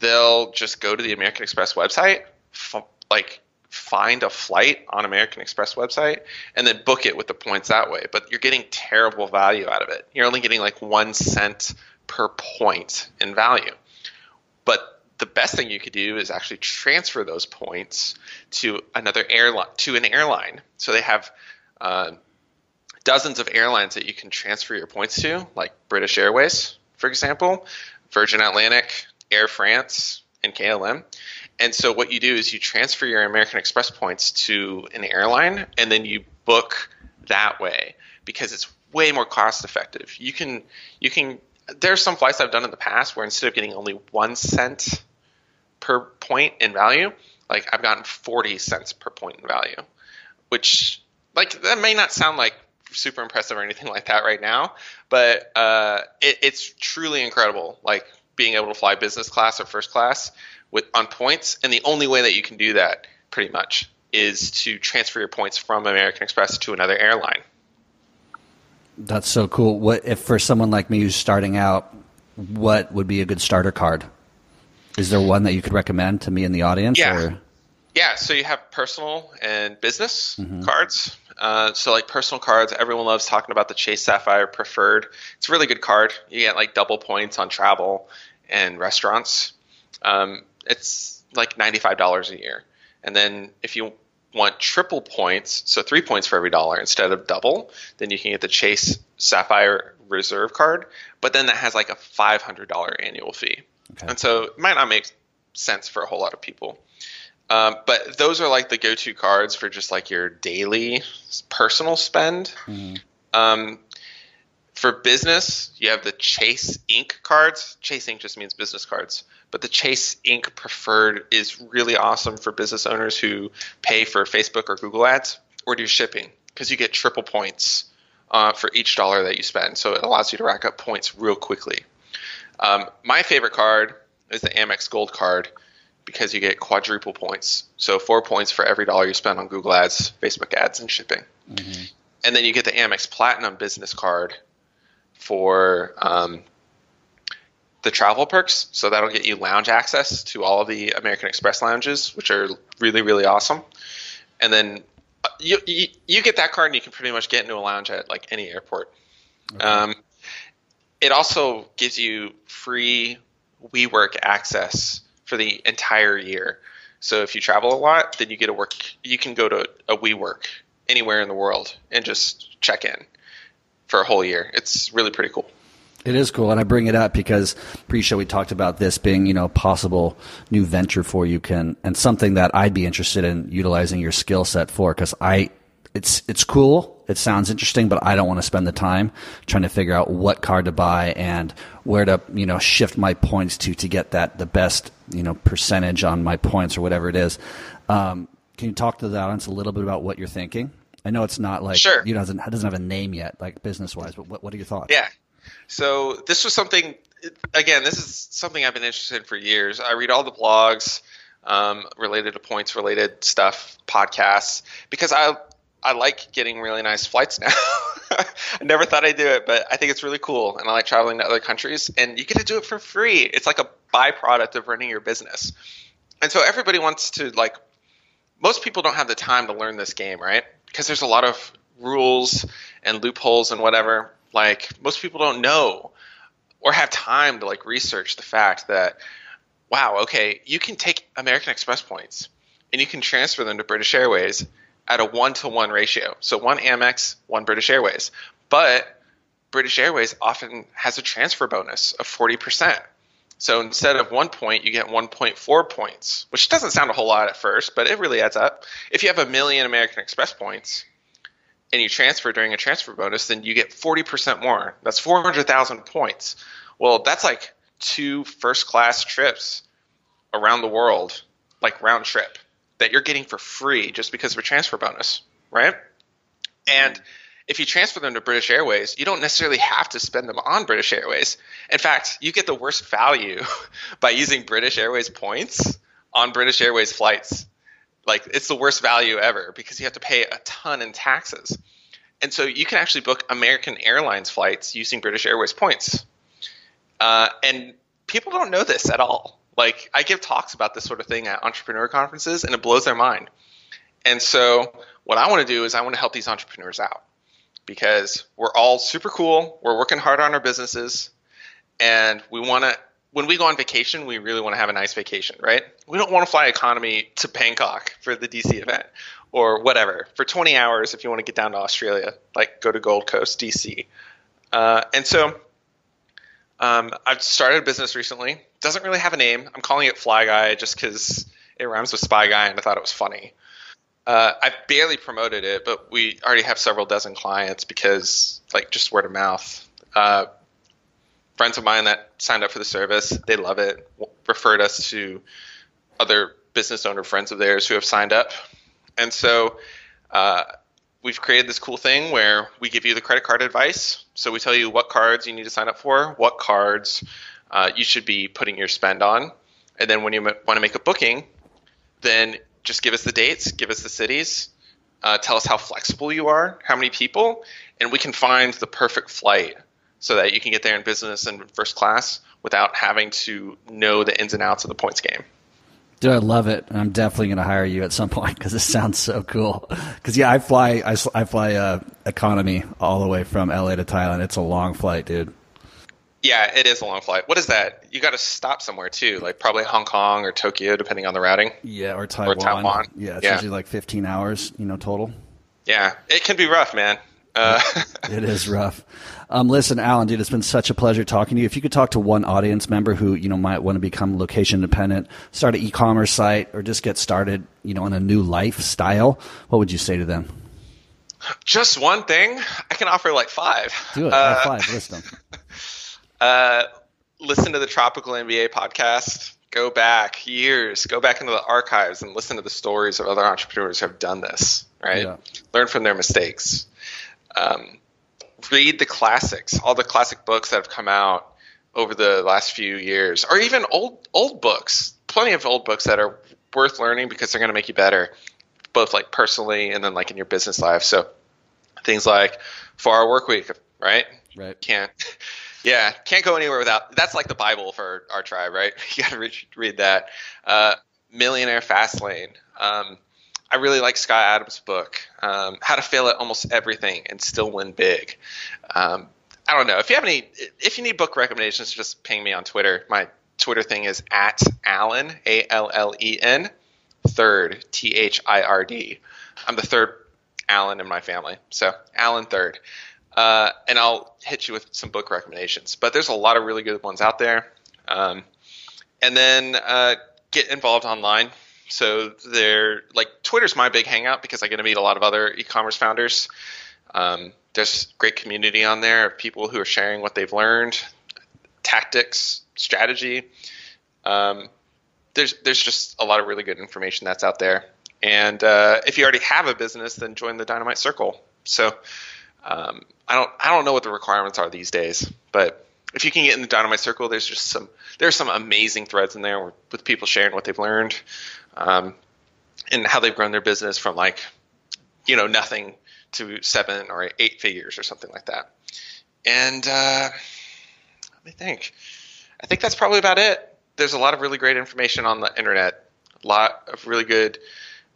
they'll just go to the American Express website, f- like find a flight on American Express website, and then book it with the points that way. But you're getting terrible value out of it. You're only getting like one cent per point in value. But the best thing you could do is actually transfer those points to another airline to an airline. So they have uh, dozens of airlines that you can transfer your points to, like British Airways, for example, Virgin Atlantic, Air France, and KLM. And so what you do is you transfer your American Express points to an airline, and then you book that way because it's way more cost effective. You can you can there's some flights I've done in the past where instead of getting only one cent per point in value, like I've gotten 40 cents per point in value, which like that may not sound like super impressive or anything like that right now, but uh, it, it's truly incredible. Like being able to fly business class or first class with on points, and the only way that you can do that, pretty much, is to transfer your points from American Express to another airline. That's so cool. What if for someone like me who's starting out, what would be a good starter card? Is there one that you could recommend to me in the audience? Yeah. Or? Yeah, so you have personal and business Mm-hmm. cards. Uh, so like personal cards, everyone loves talking about the Chase Sapphire Preferred. It's a really good card. You get like double points on travel and restaurants. Um, it's like ninety five dollars a year. And then if you want triple points, so three points for every dollar instead of double, then you can get the Chase Sapphire Reserve card. But then that has like a five hundred dollar annual fee. Okay. And so it might not make sense for a whole lot of people. Um, but those are like the go-to cards for just like your daily personal spend. Um, for business, you have the Chase Ink cards. Chase Ink just means business cards, but the Chase Ink Preferred is really awesome for business owners who pay for Facebook or Google ads or do shipping because you get triple points uh, for each dollar that you spend. So it allows you to rack up points real quickly. Um, my favorite card is the Amex Gold card because you get quadruple points. So four points for every dollar you spend on Google Ads, Facebook ads, and shipping. And then you get the Amex Platinum business card for um, the travel perks. So that'll get you lounge access to all of the American Express lounges, which are really, really awesome. And then uh, you, you, you get that card and you can pretty much get into a lounge at like any airport. Um, it also gives you free WeWork access for the entire year. So if you travel a lot, then you get a work. You can go to a WeWork anywhere in the world and just check in for a whole year. It's really pretty cool. It is cool, and I bring it up because pre-show we talked about this being, you know, a possible new venture for you, can and something that I'd be interested in utilizing your skill set for. Because I, it's it's cool, it sounds interesting, but I don't want to spend the time trying to figure out what card to buy and where to, you know, shift my points to to get that the best, you know, percentage on my points or whatever it is. Um, can you talk to the audience a little bit about what you're thinking? I know it's not like Sure. you know, it doesn't it doesn't have a name yet, like business wise, but what what are your thoughts? Yeah. So this was something. Again, this is something I've been interested in for years. I read all the blogs um, related to points related stuff, podcasts, because I I like getting really nice flights now. I never thought I'd do it, but I think it's really cool, and I like traveling to other countries. And you get to do it for free. It's like a byproduct of running your business. And so everybody wants to like. Most people don't have the time to learn this game, right? Because there's a lot of rules and loopholes and whatever. Like most people don't know or have time to like research the fact that wow, okay, you can take American Express points and you can transfer them to British Airways at a one to one ratio. So one Amex, one British Airways. But British Airways often has a transfer bonus of 40%. So instead of one point, you get 1.4 points, which doesn't sound a whole lot at first, but it really adds up. If you have a million American Express points and you transfer during a transfer bonus, then you get 40% more. That's 400,000 points. Well, that's like two first class trips around the world, like round trip, that you're getting for free just because of a transfer bonus, right? And if you transfer them to British Airways, you don't necessarily have to spend them on British Airways. In fact, you get the worst value by using British Airways points on British Airways flights. Like it's the worst value ever because you have to pay a ton in taxes. And so you can actually book American Airlines flights using British Airways points. Uh, and people don't know this at all. Like I give talks about this sort of thing at entrepreneur conferences, and it blows their mind. And so what I want to do is I want to help these entrepreneurs out because we're all super cool. We're working hard on our businesses, and we want to. When we go on vacation, we really want to have a nice vacation, right? We don't want to fly economy to Bangkok for the DC event or whatever for 20 hours if you want to get down to Australia, like go to Gold Coast, DC. Uh, and so um, I've started a business recently. Doesn't really have a name. I'm calling it Fly Guy just because it rhymes with Spy Guy, and I thought it was funny. Uh, I barely promoted it, but we already have several dozen clients because, like, just word of mouth. Uh, friends of mine that signed up for the service, they love it. Referred us to other business owner friends of theirs who have signed up, and so uh, we've created this cool thing where we give you the credit card advice. So we tell you what cards you need to sign up for, what cards uh, you should be putting your spend on, and then when you want to make a booking, then just give us the dates, give us the cities, uh, tell us how flexible you are, how many people, and we can find the perfect flight so that you can get there in business and first class without having to know the ins and outs of the points game. Dude, I love it. I'm definitely going to hire you at some point because it sounds so cool. Because yeah, I fly, I, I fly uh, economy all the way from LA to Thailand. It's a long flight, dude. Yeah, it is a long flight. What is that? You got to stop somewhere too, like probably Hong Kong or Tokyo, depending on the routing. Yeah, or Taiwan. Or Taiwan. Yeah, it's Yeah. usually like 15 hours, you know, total. Yeah, it can be rough, man. Uh, It is rough. Um, listen, Allen, dude, it's been such a pleasure talking to you. If you could talk to one audience member who you know might want to become location independent, start an e-commerce site, or just get started, you know, in a new lifestyle, what would you say to them? just one thing, I can offer like five. Do it. Uh, five. List them. Uh, listen to the Tropical MBA podcast. Go back years. Go back into the archives and listen to the stories of other entrepreneurs who have done this. Right. Yeah. Learn from their mistakes. Um, read the classics, all the classic books that have come out over the last few years, or even old old books. Plenty of old books that are worth learning because they're going to make you better, both like personally and then like in your business life. So things like Four Hour Work Week, right? Right. can't yeah can't go anywhere without that's like the bible for our tribe right you gotta read, read that uh, millionaire fastlane um, i really like Scott Adams book um, how to fail at almost everything and still win big um, i don't know if you have any if you need book recommendations just ping me on twitter my twitter thing is at allen a-l-l-e-n third t-h-i-r-d i'm the third allen in my family so allen third uh, and I'll hit you with some book recommendations. But there's a lot of really good ones out there. Um, and then uh, get involved online. So they're like Twitter's my big hangout because I get to meet a lot of other e-commerce founders. Um, there's great community on there of people who are sharing what they've learned, tactics, strategy. Um, there's there's just a lot of really good information that's out there. And uh, if you already have a business, then join the Dynamite Circle. So um, I don't I don't know what the requirements are these days, but if you can get in the Dynamite Circle, there's just some there's some amazing threads in there with people sharing what they've learned um, and how they've grown their business from like you know nothing to seven or eight figures or something like that. And uh, let me think. I think that's probably about it. There's a lot of really great information on the internet. A lot of really good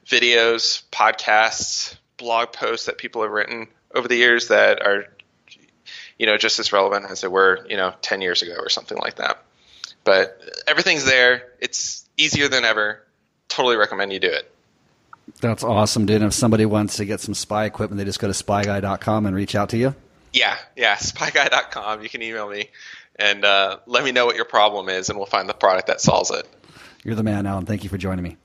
videos, podcasts, blog posts that people have written over the years that are you know just as relevant as they were you know 10 years ago or something like that but everything's there it's easier than ever totally recommend you do it That's awesome, dude. If somebody wants to get some spy equipment, they just go to spyguy.com and reach out to you. yeah yeah spyguy.com you can email me and uh, let me know what your problem is, and we'll find the product that solves it. You're the man, Allen. Thank you for joining me.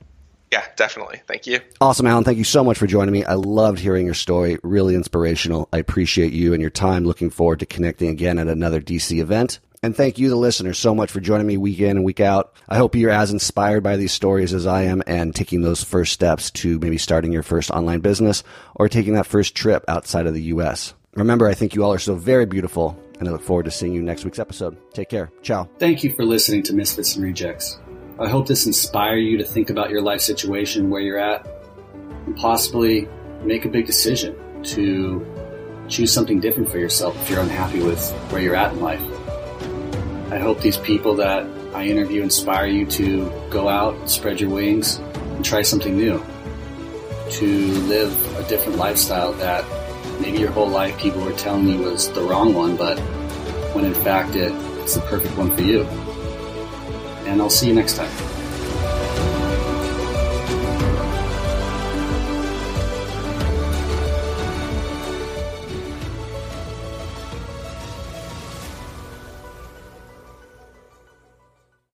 Yeah, definitely. Thank you. Awesome, Allen. Thank you so much for joining me. I loved hearing your story. Really inspirational. I appreciate you and your time. Looking forward to connecting again at another DC event. And thank you, the listener, so much for joining me week in and week out. I hope you're as inspired by these stories as I am and taking those first steps to maybe starting your first online business or taking that first trip outside of the U.S. Remember, I think you all are so very beautiful, and I look forward to seeing you next week's episode. Take care. Ciao. Thank you for listening to Misfits and Rejects. I hope this inspired you to think about your life situation, where you're at, and possibly make a big decision to choose something different for yourself if you're unhappy with where you're at in life. I hope these people that I interview inspire you to go out, spread your wings, and try something new. To live a different lifestyle that maybe your whole life people were telling you was the wrong one, but when in fact it, it's the perfect one for you. And I'll see you next time.